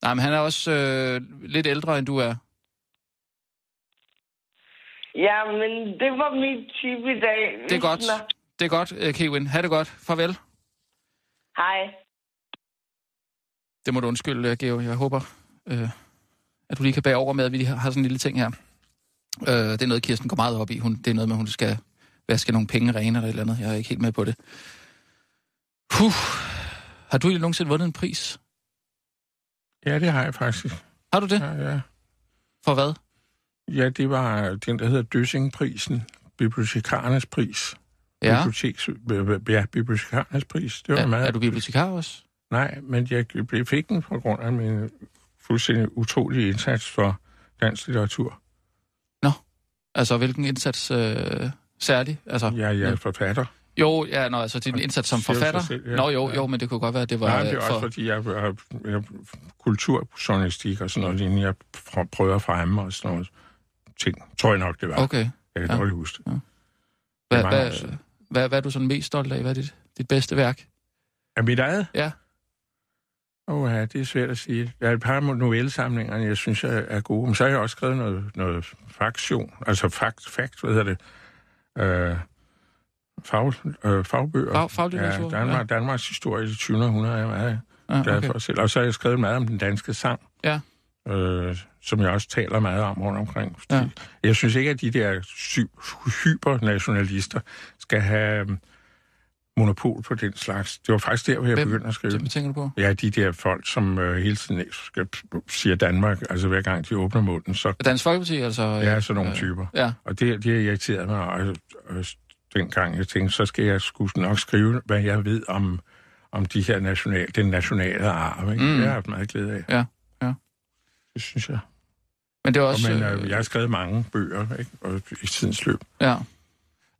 Nej, men han er også øh, lidt ældre, end du er. Ja, men det var mit tip i dag. Det er godt. Det er godt, øh, Kewin. Ha' det godt. Farvel. Hej. Det må du undskylde, øh, Geo. Jeg håber, øh, at du lige kan bære over med, at vi lige har har sådan en lille ting her. Øh, det er noget, Kirsten går meget op i. Hun, det er noget med, at hun skal vaske nogle penge rene eller et eller andet. Jeg er ikke helt med på det. Puh. Har du egentlig nogensinde vundet en pris? Ja, det har jeg faktisk. Har du det? Ja, ja. For hvad? ja det var den, der hedder Døssingprisen. Bibliotekarernes pris. Ja. Biblioteks, ja, bibliotekarernes pris. Det var Er, meget... er du bibliotekar også? Nej, men jeg fik den på grund af min fuldstændig utrolige indsats for dansk litteratur. Altså, hvilken indsats øh, særlig? Altså, Jeg, jeg er forfatter. Jo, ja, nå, altså din indsats som forfatter. selv, ja. Nå, jo, Ja. jo, men det kunne godt være, at det var Nej, det er øh, også for... fordi, jeg er jeg, kulturjournalistik og sådan noget, inden jeg pr- prøver at fremme og sådan noget ting. Tror jeg nok, det var. Okay. Jeg kan ja. dårligt huske det. Hvad, er år hvad, siden. hvad, hvad er du sådan mest stolt af? Hvad er dit, dit bedste værk? Er mit eget? Ja. Åh ja, det er svært at sige. Der er et par novellesamlinger, jeg synes er, er gode. Men så har jeg også skrevet noget, noget faktion, altså fakt, fakt, hvad hedder det? Øh, fag, øh, fagbøger. Fag- faglitteratur, Ja, Danmark, ja. Danmarks historie i det 20. århundrede er jeg meget Ja, glad okay. for selv. Og så har jeg skrevet meget om den danske sang. Ja. Øh, som jeg også taler meget om rundt omkring. Ja. Jeg synes ikke, at de der sy- hypernationalister skal have øhm, monopol på den slags. Det var faktisk der, hvor jeg Hvem? begyndte at skrive. Hvem tænker du på? Ja, de der folk, som øh, hele tiden skal, siger Danmark, altså hver gang de åbner munden, så Dansk Folkeparti, altså? ja, sådan nogle typer. Ja, Og det, det har irriteret mig, og, og dengang jeg tænkte, så skal jeg skulle nok skrive, hvad jeg ved om, om de her national, den nationale arv. Ikke? Mm. Det har jeg haft meget glæde af. Ja, ja. Det synes jeg. men det er Og, også... men øh, jeg har skrevet mange bøger ikke? Og, i tidens løb. Ja.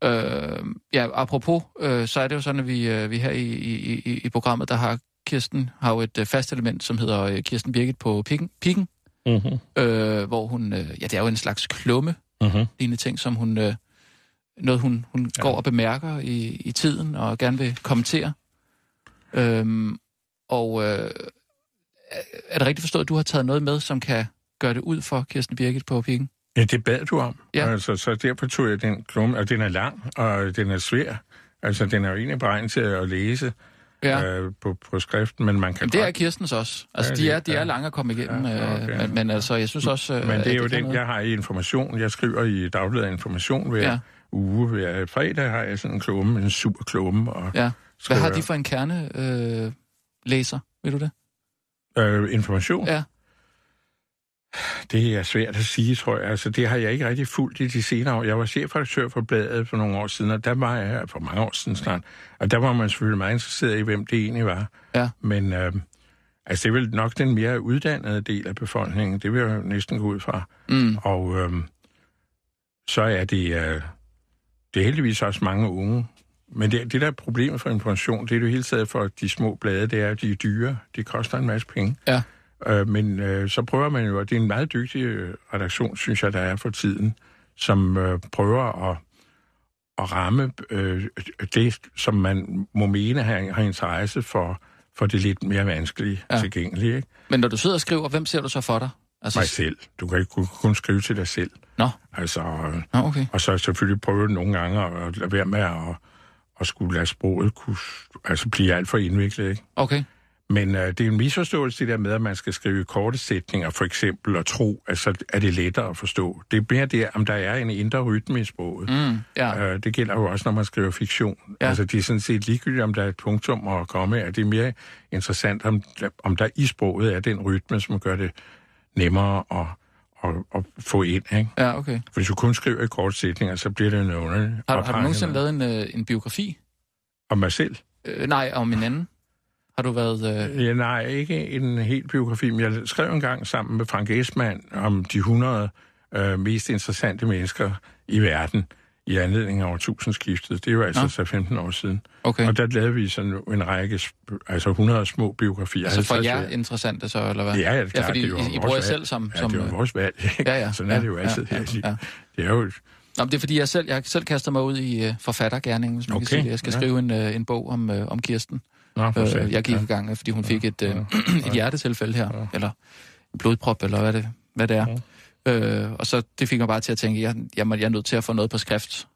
Øh, ja, apropos, øh, så er det jo sådan, at vi, øh, vi her i, i, i, i programmet, der har Kirsten har jo et øh, fast element, som hedder øh, Kirsten Birgit på pikken, pikken Mm-hmm. øh, hvor hun, øh, ja, det er jo en slags klumme, Mm-hmm. lignende ting, som hun, øh, noget hun, hun ja. går og bemærker i, i tiden, og gerne vil kommentere. Øhm, og øh, er det rigtigt forstået, at du har taget noget med, som kan gøre det ud for Kirsten Birgit på pikken? Ja, det bad du om. Ja. Altså, så derfor tog jeg den klumme, og den er lang, og den er svær. Altså, den er jo egentlig beregnet til at læse Ja. øh, på, på skriften, men man kan det er godt... Kirstens også. Altså, Ja, de det- er, de er ja. lange at komme igennem, Ja, ja, okay. men, men altså, jeg synes også... øh, Men det er jo kan den, noget. jeg har i information. Jeg skriver i Dagbladet Information hver Ja. uge. Hver fredag har jeg sådan en klumme, en sur klumme. Og Ja. Hvad har de for en kerne øh, læser? Ved du det? Øh, information? Ja. Det er svært at sige, tror jeg. Altså, det har jeg ikke rigtig fulgt i de senere år. Jeg var chefredaktør for bladet for nogle år siden, og der var jeg, for mange år siden snart, og der var man selvfølgelig meget interesseret i, hvem det egentlig var. Ja. Men øh, altså, det er vel nok den mere uddannede del af befolkningen, det vil jeg jo næsten gå ud fra. Mm. Og øh, så er det, øh, det er heldigvis også mange unge. Men det, det der er problemet for information, det er jo hele taget for de små blade, det er, at de er dyre. De koster en masse penge. Ja. Øh, men øh, så prøver man jo, og det er en meget dygtig øh, redaktion, synes jeg, der er for tiden, som øh, prøver at, at ramme øh, det, som man må mene har, har interesse for, for det lidt mere vanskelige Ja. tilgængelige. Ikke? Men når du sidder og skriver, hvem ser du så for dig? Altså, Mig selv. Du kan ikke kun, kun skrive til dig selv. Nå. Altså, Nå, okay. og så selvfølgelig prøve nogle gange at lade være med at, at skulle lade sproget kunne, altså blive alt for indviklet. Ikke? Okay. Men øh, det er en misforståelse, det der med, at man skal skrive korte sætninger, for eksempel, og tro, at så er det lettere at forstå. Det er mere det, om der er en indre rytme i sproget. Mm, ja. Øh, det gælder jo også, når man skriver fiktion. Ja. Altså, det er sådan set ligegyldigt, om der er et punktum at komme af. Det er mere interessant, om, om der i sproget er den rytme, som gør det nemmere at, at, at få ind. Ikke? ja, okay. For hvis du kun skriver i korte sætninger, så bliver det en underlig Har, du- har du nogensinde lavet en, øh, en biografi? Om mig selv? Øh, nej, om en anden. Har du været... Øh... Ja, nej, ikke en helt biografi, men jeg skrev en gang sammen med Frank Esmann om de 100 øh, mest interessante mennesker i verden i anledning af årtusindskiftet. Det var altså Nå. så 15 år siden. Okay. Og der lavede vi sådan en række, altså 100 små biografier. Altså for 50 jer interessante så, eller hvad? Ja, ja, klart, ja fordi det er I, I bruger jer selv som... Ja, som det er jo vores valg. ikke? Ja, ja. Sådan er det jo Ja, altid ja, her. ja. Det er jo... Nå, det er fordi, jeg selv, jeg selv kaster mig ud i øh, forfattergærningen, hvis man okay. kan sige det. Jeg skal ja. skrive en, øh, en bog om, øh, om Kirsten. Nå, Øh, jeg gik Ja. i gang, fordi hun fik et, øh, ja, et hjertetilfælde her, eller en blodprop, eller hvad det, hvad det er. Øh, og så det fik mig bare til at tænke, jeg, jeg, må, jeg er nødt til at få noget på skrift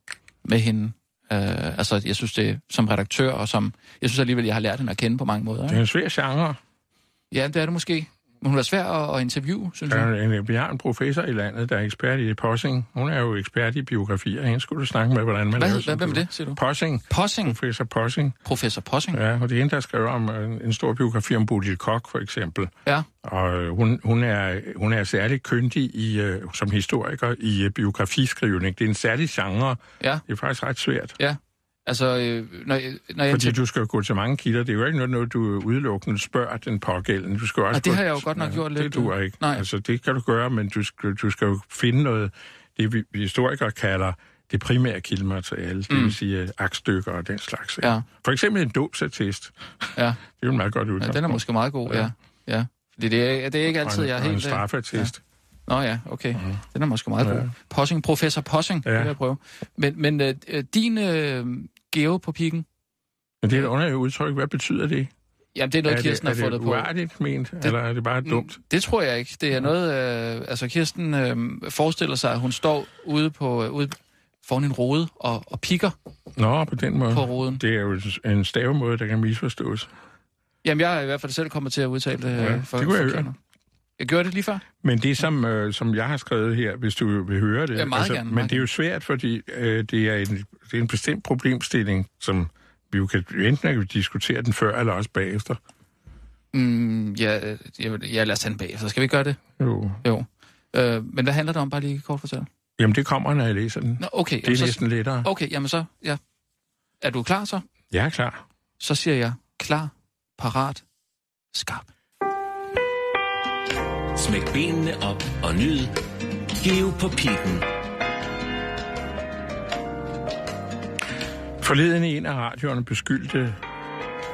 med hende. Øh, altså, jeg synes det som redaktør, og som, jeg synes alligevel, jeg har lært hende at kende på mange måder. Det er en svær genre. Ja, det er det måske. Men hun er svær at, at interviewe, synes jeg. er en, vi har en professor i landet, der er ekspert i Possing. Hun er jo ekspert i biografier. Hende skulle du snakke med, hvordan man Hvad, laver hvad, hvem er det, siger du? Possing. Possing. Professor Possing. Professor Possing. Ja, og det er hende, der skriver om øh, en, stor biografi om Bodil Koch, for eksempel. Ja. Og øh, hun, hun, er, hun er særlig kyndig i, øh, som historiker i biografiskrivning. Det er en særlig genre. Ja. Det er faktisk ret svært. Ja. Altså, øh, når, når jeg... Fordi du skal jo gå til mange kilder. Det er jo ikke noget, du udelukkende spørger den pågældende. Du skal også Og det gå- har jeg jo godt nok gjort lidt. Det duer ikke. Nej. Altså, det kan du gøre, men du skal, du skal jo finde noget, det vi, historikere kalder det primære kildemateriale, det Mm. vil sige øh, aktstykker og den slags. Ja. For eksempel en dopsattest. Ja. Det er jo en meget godt Ja, udgangspunkt. den er måske meget god, ja. Ja. ja. Fordi det er, det er ikke altid, Og en- jeg er og en helt... øh, straffeattest. Nå ja, okay. Den er måske meget Ja. god. Possing, professor Possing, ja. det Ja. vil jeg prøve. Men, men øh, øh, din øh, geo på pikken, Men det er et underligt udtryk. Hvad betyder det? jamen det er noget, er Kirsten det, har er fundet det på. uartigt ment, det, eller er det bare dumt? Mm, Det tror jeg ikke. Det er noget, øh, altså Kirsten øh, forestiller sig, at hun står ude på øh, ude foran en rode og, og pikker Nå, på den måde. på roden. Det er jo en stavemåde, der kan misforstås. Jamen, jeg er i hvert fald selv kommet til at udtale det. Ja, øh, for, det kunne jeg høre. Jeg gjorde det lige før. Men det, som, øh, som jeg har skrevet her, hvis du vil høre det... altså, Ja, meget gerne, men meget det er jo svært, fordi øh, det, er en, det er en bestemt problemstilling, som vi jo kan enten kan vi diskutere den før eller også bagefter. Mm, ja, ja, ja, lad os tage den bagefter. Skal vi gøre det? Jo. Jo. Øh, men hvad handler det om? Bare lige kort fortælle. Jamen, det kommer, når jeg læser den. Nå, okay. Det er så, næsten lettere. Okay, jamen så, ja. Er du klar så? Jeg er klar. Så siger jeg klar, parat, skarp. Smæk benene op og nyd. Giv på pikken. Forleden i en af radioerne beskyldte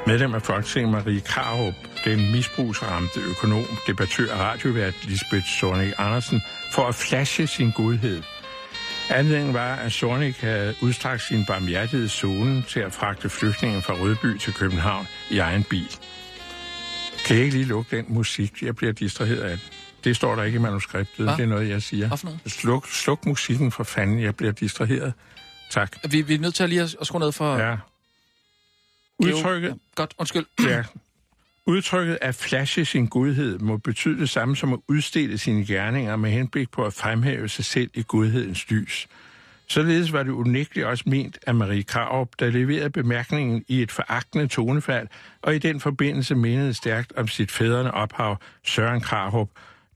medlem af Folketinget Marie Krarup, den misbrugsramte økonom, debattør og radiovært Lisbeth Zornig Andersen, for at flashe sin godhed. Anledningen var, at Zornig havde udstrakt sin barmhjertighedszone til at fragte flygtningen fra Rødby til København i egen bil. Kan jeg ikke lige lukke den musik? Jeg bliver distraheret af den. Det står der ikke i manuskriptet. Hva? Det er noget, jeg siger. Hvad for noget? Sluk, sluk musikken for fanden. Jeg bliver distraheret. Tak. Vi, vi er nødt til at lige at, at skrue ned for... Ja. Udtrykket, Ja, godt, undskyld. ja. Udtrykket at flashe sin godhed må betyde det samme som at udstille sine gerninger med henblik på at fremhæve sig selv i godhedens lys. Således var det unægteligt også ment af Marie Krarup, der leverede bemærkningen i et foragtende tonefald, og i den forbindelse mindede stærkt om sit fædrende ophav, Søren Krarup,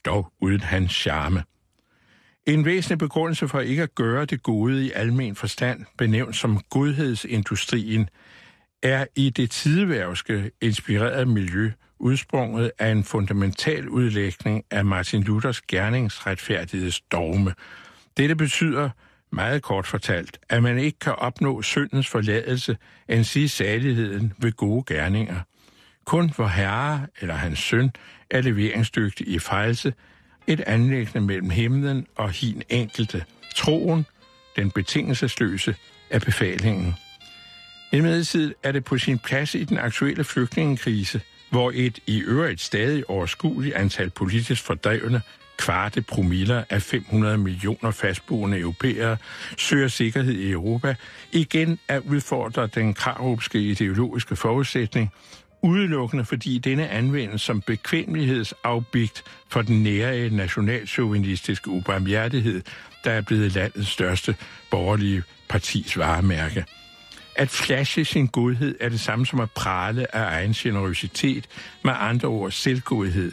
dog uden hans charme. En væsentlig begrundelse for ikke at gøre det gode i almen forstand, benævnt som godhedsindustrien, er i det tideværvske inspirerede miljø udsprunget af en fundamental udlægning af Martin Luthers gerningsretfærdighedsdogme. Dette betyder, meget kort fortalt, at man ikke kan opnå syndens forladelse end sige saligheden ved gode gerninger. Kun for herre eller hans søn er leveringsdygtig i fejlse, et anlæggende mellem himlen og hin enkelte. Troen, den betingelsesløse, er befalingen. Imidlertid er det på sin plads i den aktuelle flygtningekrise, hvor et i øvrigt stadig overskueligt antal politisk fordrevne kvarte promiller af 500 millioner fastboende europæere søger sikkerhed i Europa, igen at udfordre den karupske ideologiske forudsætning, udelukkende fordi denne anvendes som bekvemmelighedsafbigt for den nære nationalchauvinistiske ubarmhjertighed, der er blevet landets største borgerlige partis varemærke. At flashe sin godhed er det samme som at prale af egen generøsitet, med andre ord selvgodhed.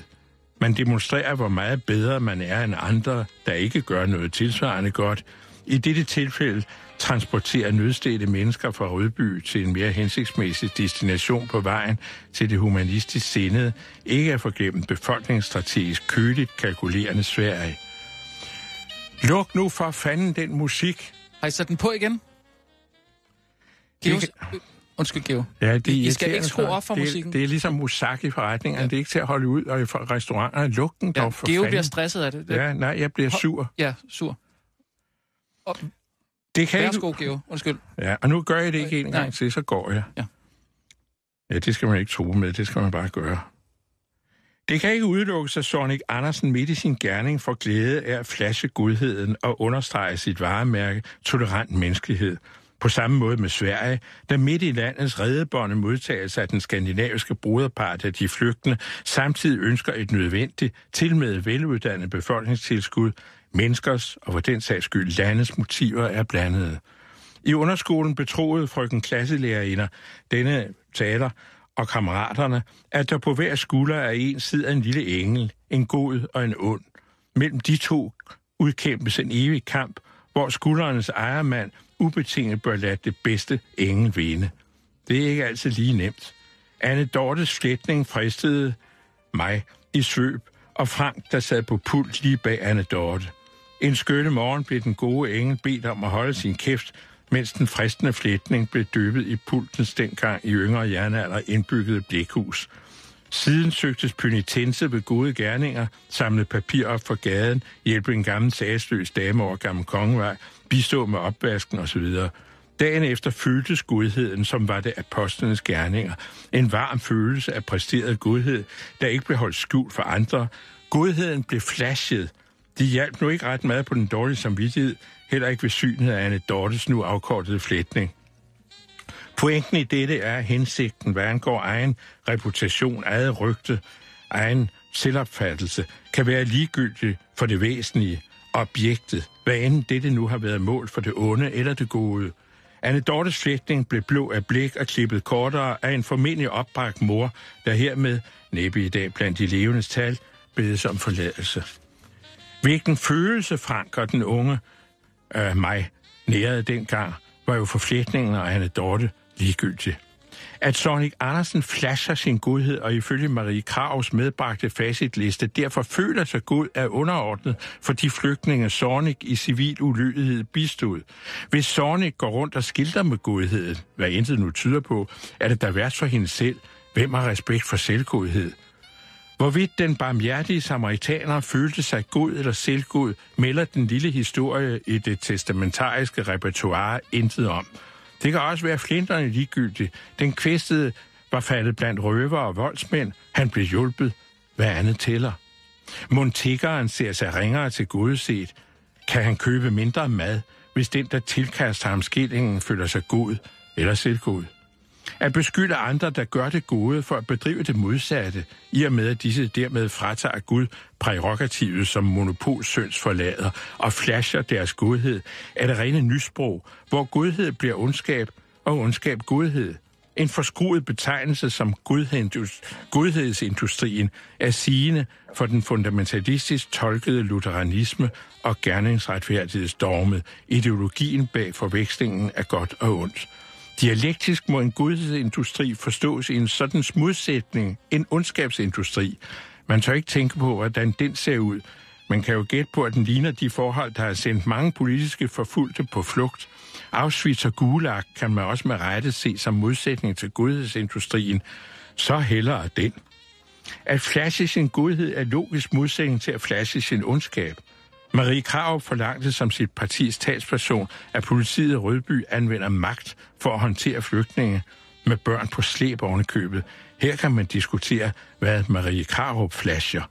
Man demonstrerer, hvor meget bedre man er end andre, der ikke gør noget tilsvarende godt. I dette tilfælde transporterer nødstedte mennesker fra Rødby til en mere hensigtsmæssig destination på vejen til det humanistisk sindede, ikke at forglemme befolkningsstrategisk køligt kalkulerende Sverige. Luk nu for fanden den musik. Har I sat den på igen? Geo, Det undskyld, Geo. Ja, det I skal ikke skrue op for det, musikken. Det er ligesom musak i forretningerne. Ja. Det er ikke til at holde ud, og i restauranter. Luk den Ja, dog for Geo fanden. bliver stresset af det. det Ja, nej, jeg bliver sur. ja sur. Og, Det kan ikke... værsgo, Geo. Undskyld. Ja, og nu gør jeg det ikke en Nej. gang til, så går jeg. Ja. Ja, det skal man ikke tro med, det skal man bare gøre. Det kan ikke udelukkes, at Sonic Andersen midt i sin gerning får glæde af at flashe godheden og understrege sit varemærke tolerant menneskelighed. På samme måde med Sverige, der midt i landets redebånde modtagelse af den skandinaviske broderpart af de flygtende, samtidig ønsker et nødvendigt, til med veluddannet befolkningstilskud, menneskers og for den sags skyld landets motiver er blandede. I underskolen betroede frøken klasselærerinder denne taler og kammeraterne, at der på hver skulder af en sidder en lille engel, en god og en ond. Mellem de to udkæmpes en evig kamp, hvor skuldernes ejermand ubetinget bør lade det bedste engel vinde. Det er ikke altid lige nemt. Anne Dortes flætning fristede mig i svøb, og Frank, der sad på pult lige bag Anne Dorte. En skønne morgen blev den gode engel bedt om at holde sin kæft, mens den fristende flætning blev døbet i pultens dengang i yngre jernalder indbyggede blikhus. Siden søgtes penitense ved gode gerninger, samle papir op for gaden, hjælpe en gammel sagsløs dame over Gammel Kongevej, bistå med opvasken osv. Dagen efter føltes godheden, som var det apostlenes gerninger. En varm følelse af præsteret godhed, der ikke blev holdt skjult for andre. Godheden blev flashet. De hjalp nu ikke ret meget på den dårlige samvittighed, heller ikke ved synet af Anne Dortes nu afkortede flætning. Pointen i dette er, at hensigten, hvad angår egen reputation, eget rygte, egen selvopfattelse, kan være ligegyldig for det væsentlige, objektet, hvad end dette nu har været mål for det onde eller det gode. Anne Dortes flætning blev blå af blik og klippet kortere af en formentlig opbragt mor, der hermed, næppe i dag blandt de levendes tal, bedes om forladelse. Hvilken følelse Frank og den unge øh, mig nærede dengang, var jo forflætningen og Anne Dorte ligegyldig. At Sonic Andersen flasher sin godhed og ifølge Marie Kravs medbragte facitliste derfor føler sig god er underordnet for de flygtninge Sonic i civil ulydighed bistod. Hvis Sonic går rundt og skilter med godheden, hvad intet nu tyder på, er det da værst for hende selv. Hvem har respekt for selvgodhed? Hvorvidt den barmhjertige samaritaner følte sig god eller selvgod, melder den lille historie i det testamentariske repertoire intet om. Det kan også være flinterne ligegyldigt. Den kvæstede var faldet blandt røver og voldsmænd. Han blev hjulpet. Hvad andet tæller? Montikkeren ser sig ringere til godset. Kan han købe mindre mad, hvis den, der tilkaster ham skillingen, føler sig god eller selvgod? At beskylde andre, der gør det gode for at bedrive det modsatte, i og med at disse dermed fratager Gud prærogativet som monopolsøns forlader og flasher deres godhed, er det rene nysprog, hvor godhed bliver ondskab og ondskab godhed. En forskruet betegnelse som godhedsindustrien er sigende for den fundamentalistisk tolkede lutheranisme og gerningsretfærdighedsdormet, ideologien bag forvekslingen af godt og ondt. Dialektisk må en godhedsindustri forstås i en sådan modsætning, en ondskabsindustri. Man tør ikke tænke på, hvordan den ser ud. Man kan jo gætte på, at den ligner de forhold, der har sendt mange politiske forfulgte på flugt. Auschwitz og Gulag kan man også med rette se som modsætning til godhedsindustrien. Så hellere den. At flashe sin godhed er logisk modsætning til at flashe sin ondskab – Marie Krav forlangte som sit partis talsperson, at politiet i Rødby anvender magt for at håndtere flygtninge med børn på slæb købet. Her kan man diskutere, hvad Marie Krarup flasher.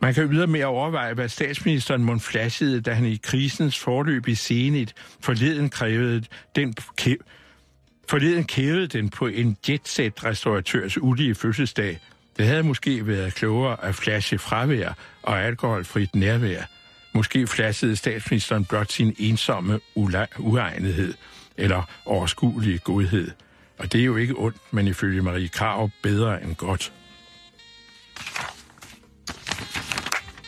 Man kan videre overveje, hvad statsministeren mund flashede, da han i krisens forløb i Zenit forleden krævede den Forleden kævede den på en jetset-restauratørs ulige fødselsdag. Det havde måske været klogere at flashe fravær og alkoholfrit nærvær. Måske flassede statsministeren blot sin ensomme uegnethed eller overskuelige godhed. Og det er jo ikke ondt, men ifølge Marie Krav bedre end godt.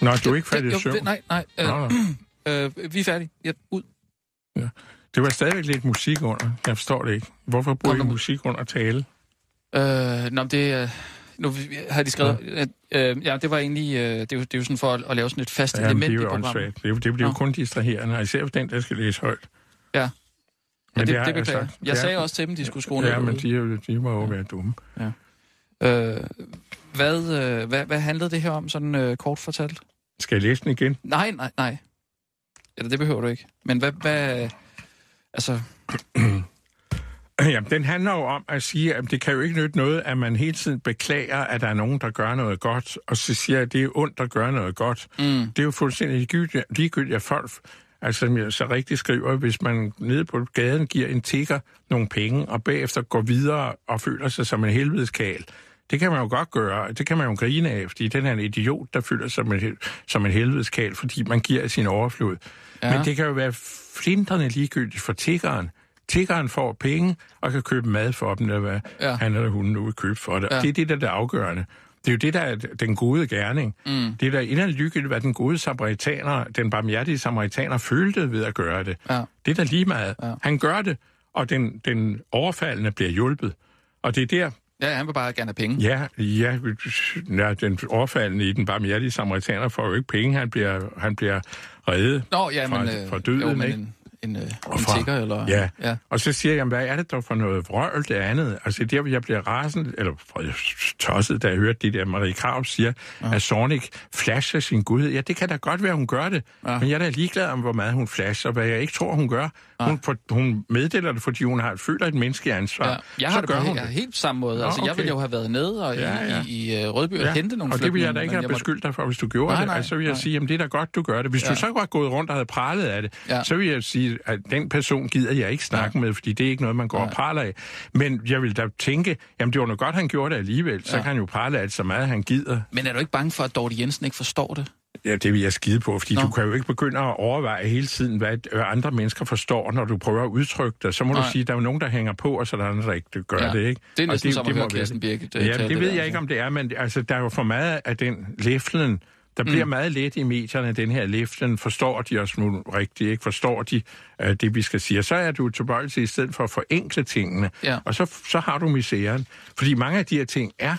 Nå, du er ikke færdig i søvn? Nej, nej. Øh, Nå, øh, vi er færdige. Ja, ud. Ja. Det var stadigvæk lidt musik under. Jeg forstår det ikke. Hvorfor bruger I musik under tale? Øh, nå, det er... Nu har de skrevet... Ja, øh, ja det var egentlig... Øh, det, er jo, det er jo sådan for at, at lave sådan et fast ja, element i programmet. Det, det bliver jo kun distraherende, især for den, der skal læse højt. Ja. Men ja, det, det, det beklager jeg. Jeg sagde også til dem, de skulle skrue Ja, men de, de må jo være dumme. Ja. Øh, hvad, øh, hvad, hvad handlede det her om, sådan øh, kort fortalt? Skal jeg læse den igen? Nej, nej, nej. Eller det behøver du ikke. Men hvad... hvad altså... Jamen, den handler jo om at sige, at det kan jo ikke nytte noget, at man hele tiden beklager, at der er nogen, der gør noget godt, og så siger, at det er ondt at gøre noget godt. Mm. Det er jo fuldstændig ligegyldigt, ligegyldigt at folk, altså som jeg så rigtig skriver, hvis man nede på gaden giver en tigger nogle penge, og bagefter går videre og føler sig som en helvedeskal, det kan man jo godt gøre. Det kan man jo grine af, fordi den er en idiot, der føler sig som en, som en helvedeskal, fordi man giver sin overflod. Ja. Men det kan jo være flinterne ligegyldigt for tiggeren. Tiggeren får penge og kan købe mad for dem, eller hvad ja. han eller hun nu vil købe for det. Ja. Det er det, der er det afgørende. Det er jo det, der er den gode gerning. Mm. Det er der inderligt lykkeligt, hvad den gode samaritaner, den barmhjertige samaritaner, følte ved at gøre det. Ja. Det er der lige meget. Ja. Han gør det, og den, den overfaldende bliver hjulpet. Og det er der... Ja, han vil bare gerne have penge. Ja, ja, ja den overfaldende i den barmhjertige samaritaner får jo ikke penge. Han bliver, han bliver reddet Nå, ja, men, fra, fra døden, jo, men ikke? En øh, en tigger, eller... Ja. ja, og så siger jeg, hvad er det dog for noget vrøvl, det andet? Altså, der jeg bliver rasende, eller tosset, da jeg hørte det der, Marie Krav siger, ja. at Sonic flasher sin gudhed. Ja, det kan da godt være, hun gør det. Ja. Men jeg er da ligeglad om, hvor meget hun flasher, hvad jeg ikke tror, hun gør. Ja. Hun, for, hun meddeler det, fordi hun har, føler et menneske ansvar. Ja. Jeg har så det gør hun det. helt samme måde. Nå, altså, okay. Jeg ville jo have været nede og ja, ja. i, i, uh, Rødby og ja. hente nogle Og det vil jeg da ikke have beskyldt dig for, hvis du gjorde nej, det. Nej, altså, så vil jeg nej. sige, at det er da godt, du gør det. Hvis ja. du så var gået rundt og havde pralet af det, ja. så vil jeg sige, at den person person gider jeg ikke snakke ja. med, fordi det er ikke noget, man går ja. og praler af. Men jeg vil da tænke, jamen det var noget godt, han gjorde det alligevel. Så ja. kan han jo prale af det så meget, han gider. Men er du ikke bange for, at Dorte Jensen ikke forstår det? Ja, det vil jeg skide på, fordi Nå. Du kan jo ikke begynde at overveje hele tiden, hvad øh, andre mennesker forstår, når du prøver at udtrykke det. Så må Nej. du sige, at der er nogen, der hænger på, og så er der andre, der ikke gør Ja. det, ikke? Det er Og næsten som at må høre Kirsten det. Birgit, øh, Ja, tale det ved der, jeg ikke, om det er, men altså, der er jo for meget af den læflen, der Mm. bliver meget let i medierne, den her læflen. Forstår de os nu rigtigt, ikke? Forstår de uh, det, vi skal sige? Og så er du tilbøjelig til, i stedet for at forenkle tingene, Ja. og så, så har du misæren. Fordi mange af de her ting er,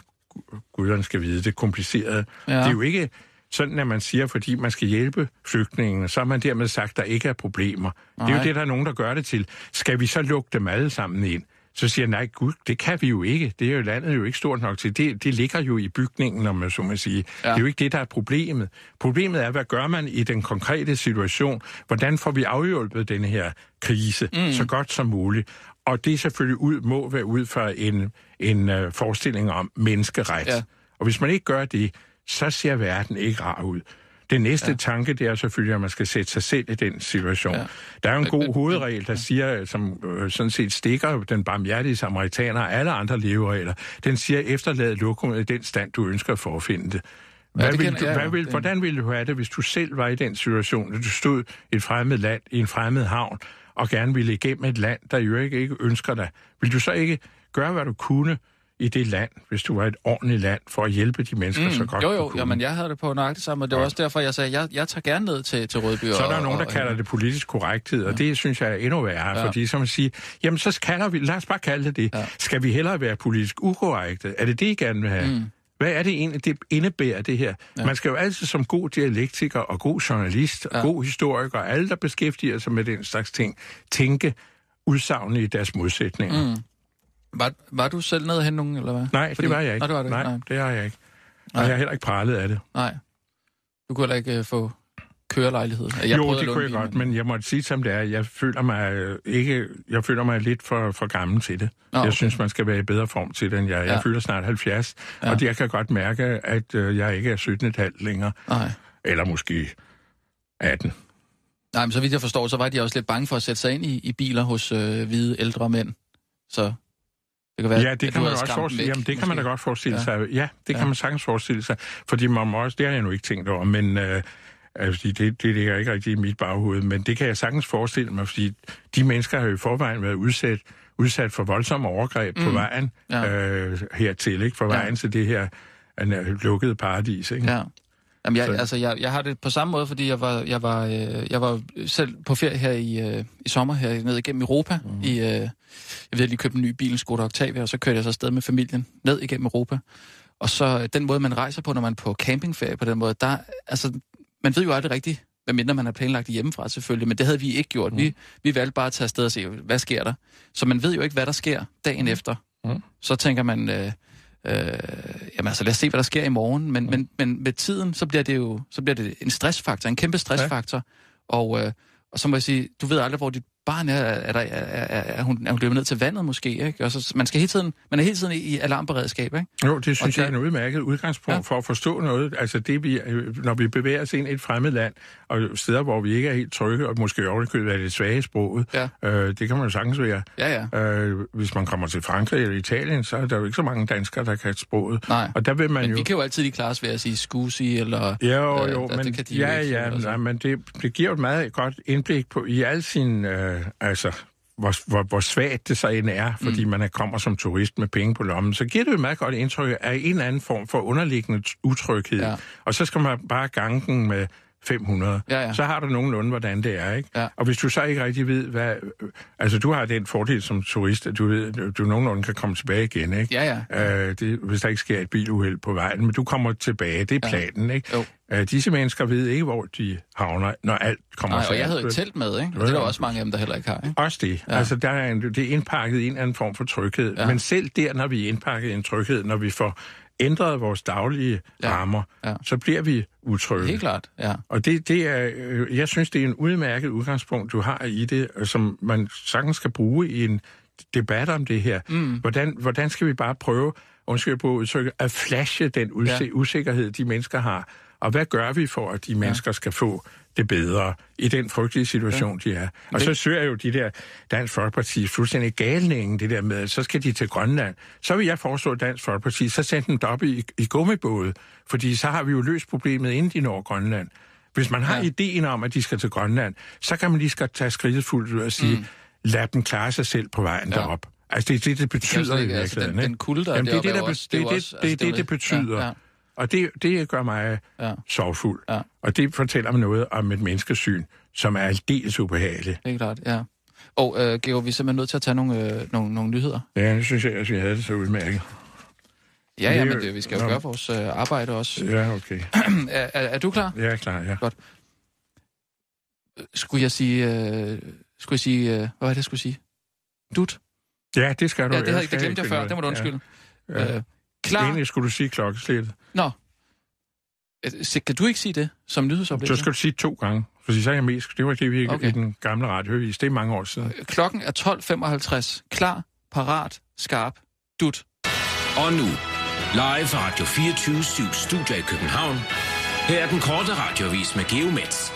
guderne skal vide, det er kompliceret. Ja. Det er jo ikke sådan, at man siger, fordi man skal hjælpe flygtningene, så har man dermed sagt, at der ikke er problemer. Nej. Det er jo det, der er nogen, der gør det til. Skal vi så lukke dem alle sammen ind? Så siger jeg, nej gud, det kan vi jo ikke. Det er jo landet jo ikke stort nok til. Det, det ligger jo i bygningen, om man så må sige. Ja. Det er jo ikke det, der er problemet. Problemet er, hvad gør man i den konkrete situation? Hvordan får vi afhjulpet den her krise mm. så godt som muligt? Og det er selvfølgelig ud, må være ud fra en, en uh, forestilling om menneskeret. Ja. Og hvis man ikke gør det, så ser verden ikke rar ud. Den næste ja. tanke, det er selvfølgelig, at man skal sætte sig selv i den situation. Ja. Ja. Der er jo en god hovedregel, der siger, som øh, sådan set stikker den barmhjertige samaritaner og alle andre leveregler. Den siger, efterlad lokummet i den stand, du ønsker at forfinde det. Hvad det vil du, hvad vil, Det- hvordan ville du have det, hvis du selv var i den situation, at du stod i et fremmed land, i en fremmed havn, og gerne ville igennem et land, der jo ikke, ikke ønsker dig? Vil du så ikke gøre, hvad du kunne i det land, hvis du var et ordentligt land, for at hjælpe de mennesker mm, så godt Jo, jo, jamen jeg havde det på nøjagtigt sammen, og det var også derfor, jeg sagde, jeg, jeg tager gerne ned til, til Rødby. Så er der og, nogen, der og- kalder det politisk korrekthed, og det synes jeg er endnu værre, Ja. ja. fordi som man siger, jamen så kalder vi, lad os bare kalde det det. Ja. Ja. Skal vi hellere være politisk ukorrekte? Er det det, I gerne vil have? Mm. Hvad er det egentlig, det indebærer det her? Ja. Man skal jo altid som god dialektiker og god journalist og Ja. ja. god historiker, alle der beskæftiger sig med den slags ting, tænke udsagnet i deres modsætninger. Mm. Var, var du selv nede hen nogen, eller hvad? Nej, det var jeg ikke. Nej, det var det. Nej, Nej. det har jeg ikke. Og Nej. jeg har heller ikke pralet af det. Nej. Du kunne heller ikke uh, få kørelejlighed. Jeg jo, det kunne jeg godt, men jeg måtte sige som det er. Jeg føler mig øh, ikke, jeg føler mig lidt for, for gammel til det. Nå, Jeg okay. synes, man skal være i bedre form til det, end jeg. Ja. Jeg fylder snart 70, Ja. ja. og det, jeg kan godt mærke, at øh, jeg ikke er 17,5 længere. Nej. Eller måske 18. Nej, men så vidt jeg forstår, så var de også lidt bange for at sætte sig ind i, i biler hos øh, hvide ældre mænd. Så det kan være, Ja, det kan man også forestille Jamen, det kan man da måske. godt forestille Ja. ja. sig. Ja, det Ja. kan man sagtens forestille sig. Fordi man må også, det har jeg nu ikke tænkt over, men øh, altså, det, det ligger ikke rigtig i mit baghoved. Men det kan jeg sagtens forestille mig, fordi de mennesker har jo i forvejen været udsat, udsat for voldsomme overgreb mm. på vejen Ja. øh, hertil, ikke? For Ja. vejen til det her øh, lukkede paradis, ikke? Ja. Jamen, jeg, Så- altså, jeg, jeg har det på samme måde, fordi jeg var, jeg var, øh, jeg var selv på ferie her i, øh, i sommer, her ned igennem Europa. Mm. I, øh, jeg ved, lige købte en ny bil, en Skoda Octavia, og så kørte jeg så afsted med familien ned igennem Europa. Og så øh, den måde, man rejser på, når man er på campingferie på den måde, der, altså, man ved jo aldrig rigtigt, medmindre man har planlagt det hjemmefra selvfølgelig, men det havde vi ikke gjort. Mm. Vi, vi valgte bare at tage afsted og se, hvad sker der? Så man ved jo ikke, hvad der sker dagen efter. Mm. Så tænker man, øh, øh, jamen altså lad os se, hvad der sker i morgen. Men, mm. men, men med tiden, så bliver det jo så bliver det en stressfaktor, en kæmpe stressfaktor. Ja. Og, øh, og så må jeg sige, du ved aldrig, hvor dit barn er. Er, der, er, er, er, hun, er hun løbet ned til vandet måske? Ikke? Og så, man, skal hele tiden, man er hele tiden i, i alarmberedskab, ikke? Jo, det synes Og jeg det- er en udmærket udgangspunkt Ja. for at forstå noget. Altså det, vi, øh, når vi bevæger os ind i et fremmed land, og steder, hvor vi ikke er helt trygge, og måske ovenikøbet er det svage sproget, Ja. øh, det kan man jo sagtens være. Ja, ja. Øh, hvis man kommer til Frankrig eller Italien, så er der jo ikke så mange danskere, der kan sproget. Nej. Og der vil man Men jo... vi kan jo altid lige klare os ved at sige scusi, eller... Jo, øh, jo, og men, det kan de jo ja, ikke, ja, altså. nej, men det, det giver jo et meget godt indblik på i al sin, øh, altså, hvor, hvor, hvor svagt det så end er, fordi mm. man er, kommer som turist med penge på lommen, så giver det jo et meget godt indtryk af en eller anden form for underliggende utryghed. Ja. Og så skal man bare gange den med 500. Ja, ja. Så har du nogenlunde, hvordan det er, ikke? Ja. Og hvis du så ikke rigtig ved, hvad... Altså, du har den fordel som turist, at du ved, du nogenlunde kan komme tilbage igen, ikke? Ja, ja. Øh, det, hvis der ikke sker et biluheld på vejen, men du kommer tilbage, det er Ja. planen, ikke? Jo. Øh, disse mennesker ved ikke, hvor de havner, når alt kommer Nej, og jeg havde jo telt med, ikke? Og det er der også mange af dem, der heller ikke har, ikke? Også det. Ja. Altså, der er en, det er indpakket i en eller anden form for tryghed. Ja. Men selv der, når vi er indpakket i en tryghed, når vi får ændret vores daglige Ja. rammer, Ja. så bliver vi utrygge. Helt klart, ja. Og det, det er, øh, jeg synes, det er en udmærket udgangspunkt, du har i det, øh, som man sagtens skal bruge i en debat om det her. Mm. Hvordan, hvordan skal vi bare prøve, undskyld på udtrykket, at flashe den Ja. ja. usikkerhed, de mennesker har, Og hvad gør vi for, at de mennesker skal få det bedre i den frygtelige situation, ja. de er? Og så søger jo de der Dansk Folkeparti fuldstændig galningen, det der med, at så skal de til Grønland. Så vil jeg foreslå Dansk Folkeparti, så send dem op i, i gummibåde, fordi så har vi jo løst problemet, inden de når Grønland. Hvis man har ja. ideen om, at de skal til Grønland, så kan man lige skal tage skridtet fuldt ud og sige, mm. lad dem klare sig selv på vejen ja. derop. Altså, det er det, det betyder ikke, i altså, virkeligheden. den, ikke? den kulde, der Jamen, det er det, der, er også- det, jo det, også- det, altså, det, det, det betyder. Ja, ja. Og det, det gør mig Ja. sorgfuld. Ja. Og det fortæller mig noget om et menneskesyn, som er aldeles ubehageligt. Det er klart, ja. Og øh, Georg, vi er simpelthen nødt til at tage nogle, øh, nogle, nogle nyheder. Ja, det synes jeg, at vi havde det så udmærket. Ja, ja, men det, vi skal jo Nå. gøre vores øh, arbejde også. Ja, okay. er, er, er du klar? Jeg er klar, ja. Skulle jeg sige... Øh, skulle jeg sige... Øh, hvad var det, jeg skulle sige? Dut? Ja, det skal du. Ja, det, havde, det glemte jeg før. Det må du undskylde. Ja. Ja. Ja. Øh, klar? Egentlig skulle du sige klokkeslættet. Nå. Øh, så Kan du ikke sige det som nyhedsoplæser? Så skal du sige to gange, fordi så er jeg mest. Det var det, vi Okay. i den gamle radioavis. Det er mange år siden. Klokken er 12.55. Klar, parat, skarp, dut. Og nu, live fra Radio 24 Studio i København. Her er den korte radiovis med Geomets.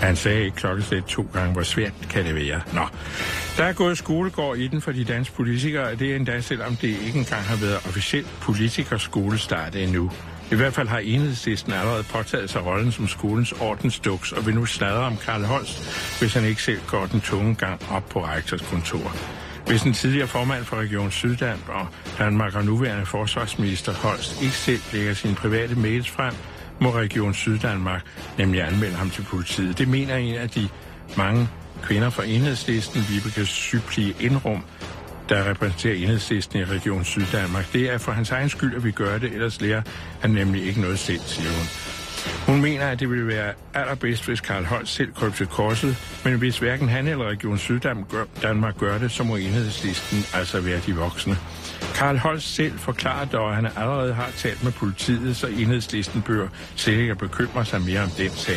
Han sagde ikke klokkeslæt to gange, hvor svært kan det være. Nå, der er gået skolegård i den for de danske politikere, og det er endda selvom det ikke engang har været officielt politikerskolestart endnu. I hvert fald har enhedslisten allerede påtaget sig rollen som skolens ordensduks, og vil nu sladre om Karl Holst, hvis han ikke selv går den tunge gang op på rektors kontor. Hvis den tidligere formand for Region Syddanmark og Danmark og nuværende forsvarsminister Holst ikke selv lægger sine private mails frem, må Region Syddanmark nemlig anmelde ham til politiet. Det mener en af de mange kvinder fra enhedslisten, Vibeke Syblige Indrum, der repræsenterer enhedslisten i Region Syddanmark. Det er for hans egen skyld, at vi gør det, ellers lærer han nemlig ikke noget selv, siger hun. Hun mener, at det ville være allerbedst, hvis Karl Holst selv kryb til korset, men hvis hverken han eller Region Syddanmark gør, Danmark gør det, så må enhedslisten altså være de voksne. Karl Holst selv forklarer dog, at han allerede har talt med politiet, så enhedslisten bør sikkert ikke bekymre sig mere om den sag.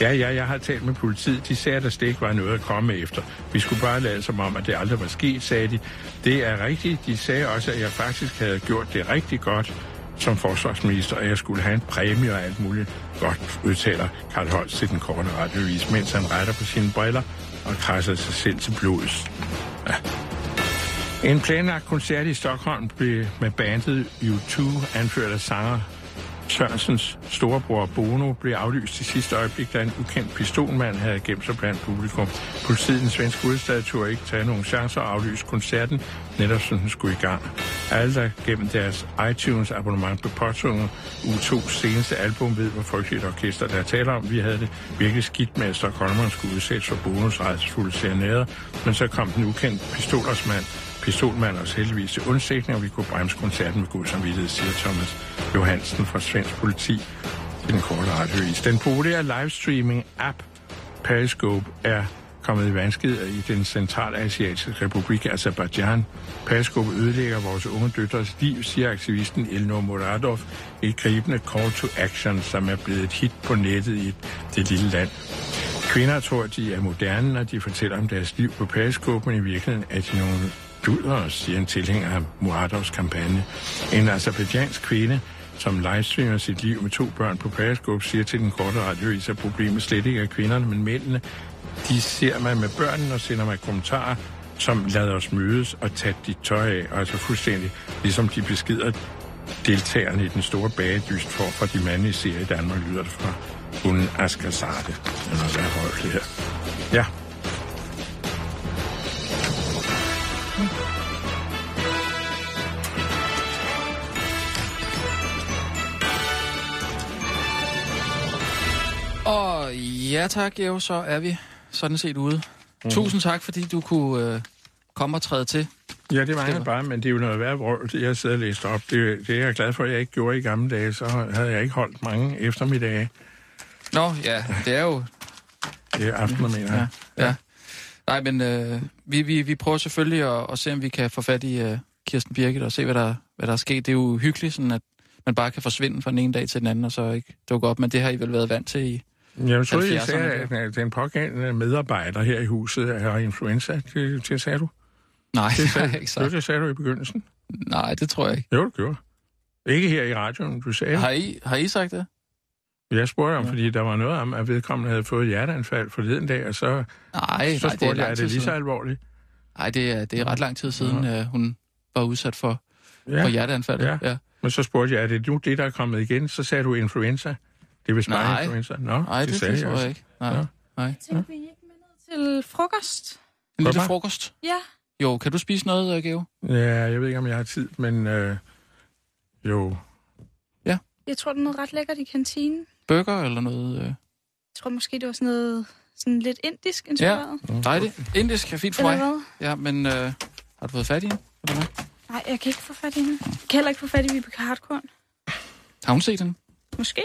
Ja, ja, jeg har talt med politiet. De sagde, at der slet ikke var noget at komme efter. Vi skulle bare lade som om, at det aldrig var sket, sagde de. Det er rigtigt. De sagde også, at jeg faktisk havde gjort det rigtig godt som forsvarsminister, og jeg skulle have en præmie og alt muligt godt, udtaler Karl Holst til den korte radiovis, mens han retter på sine briller og krasser sig selv til blods. Ja. En planlagt koncert i Stockholm blev med bandet U2 anført af sanger Sørensens storebror Bono blev aflyst i sidste øjeblik, da en ukendt pistolmand havde gemt sig blandt publikum. Politiet i den svenske hovedstad turde ikke tage nogen chancer og aflyse koncerten, netop som den skulle i gang. Alle, der gennem deres iTunes abonnement blev påtvunget U2's seneste album, ved, hvor frygteligt orkester der taler om. Vi havde det virkelig skidt med, at Stockholmeren skulle udsættes for bonusrejsefulde serenader, men så kom den ukendte pistolersmand pistolmand os heldigvis til undsætning, og vi kunne bremse koncerten med god samvittighed, siger Thomas Johansen fra Svensk Politi i den korte radiovis. Den populære livestreaming-app Periscope er kommet i vanskeligheder i den centralasiatiske republik Azerbaijan. Periscope ødelægger vores unge døtres liv, siger aktivisten Elnor Muradov i et gribende call to action, som er blevet et hit på nettet i det lille land. Kvinder tror, de er moderne, når de fortæller om deres liv på Periscope, men i virkeligheden er de nogle duder, siger en tilhænger af Muradovs kampagne. En azerbaijansk kvinde, som livestreamer sit liv med to børn på Periscope, siger til den korte radiovis, at problemet slet ikke er kvinderne, men mændene. De ser mig med børnene og sender mig kommentarer, som lader os mødes og tage dit tøj af, og altså fuldstændig ligesom de beskeder deltagerne i den store bagedyst for for de mandlige serier i Danmark, lyder det fra hun Asger Sarte. Eller hvad er det her? Ja. Og ja tak, Geo, så er vi sådan set ude. Mm. Tusind tak, fordi du kunne øh, komme og træde til. Ja, det var Det jeg bare, men det er jo noget værd vrøvl, det jeg sidder og læste op. Det, det er jeg glad for, at jeg ikke gjorde i gamle dage, så havde jeg ikke holdt mange eftermiddage. Nå, ja, det er jo... Det er aftener, mener jeg. Ja, ja. Nej, men øh, vi, vi, vi prøver selvfølgelig at, at se, om vi kan få fat i øh, Kirsten Birgit og se, hvad der, hvad der er sket. Det er jo hyggeligt, sådan at man bare kan forsvinde fra den ene dag til den anden, og så ikke dukke op. Men det har I vel været vant til i... Jeg troede, jeg 70'erne, sagde, at at den pågældende medarbejder her i huset har influenza. Det, det sagde du. Nej, det sagde, jeg ikke sagt. det sagde du i begyndelsen. Nej, det tror jeg ikke. Jo, det gjorde. Ikke her i radioen, du sagde. Har I, har I sagt det? Jeg spurgte om, fordi der var noget om, at vedkommende havde fået hjerteanfald forleden dag, og så, Nej, så nej det er spurgte jeg, er det lige så alvorligt? Nej, det er, det er ret lang tid siden, øh, hun var udsat for, Ja. for hjerteanfald. Ja. ja. Men så spurgte jeg, er det nu det, der er kommet igen? Så sagde du influenza. Det er vist bare Nej. influenza. Nå, Nej, det, sagde det tror jeg ikke. Nej, nej. Tænker vi ikke med ned til frokost? En lille frokost. Ja. Jo, kan du spise noget, øh, Geo? Ja, jeg ved ikke, om jeg har tid, men øh, jo. Jeg tror, det er noget ret lækkert i kantinen. Burger eller noget? Øh. Jeg tror måske, det var sådan noget sådan lidt indisk inspireret. Mm. Dejligt. Indisk er fint for Eller mig. hvad? Ja, men øh, har du fået fat i hende? Eller hvad? Nej, jeg kan ikke få fat i hende. Jeg kan heller ikke få fat i Vibeke Hardkorn. Har hun set den? Måske.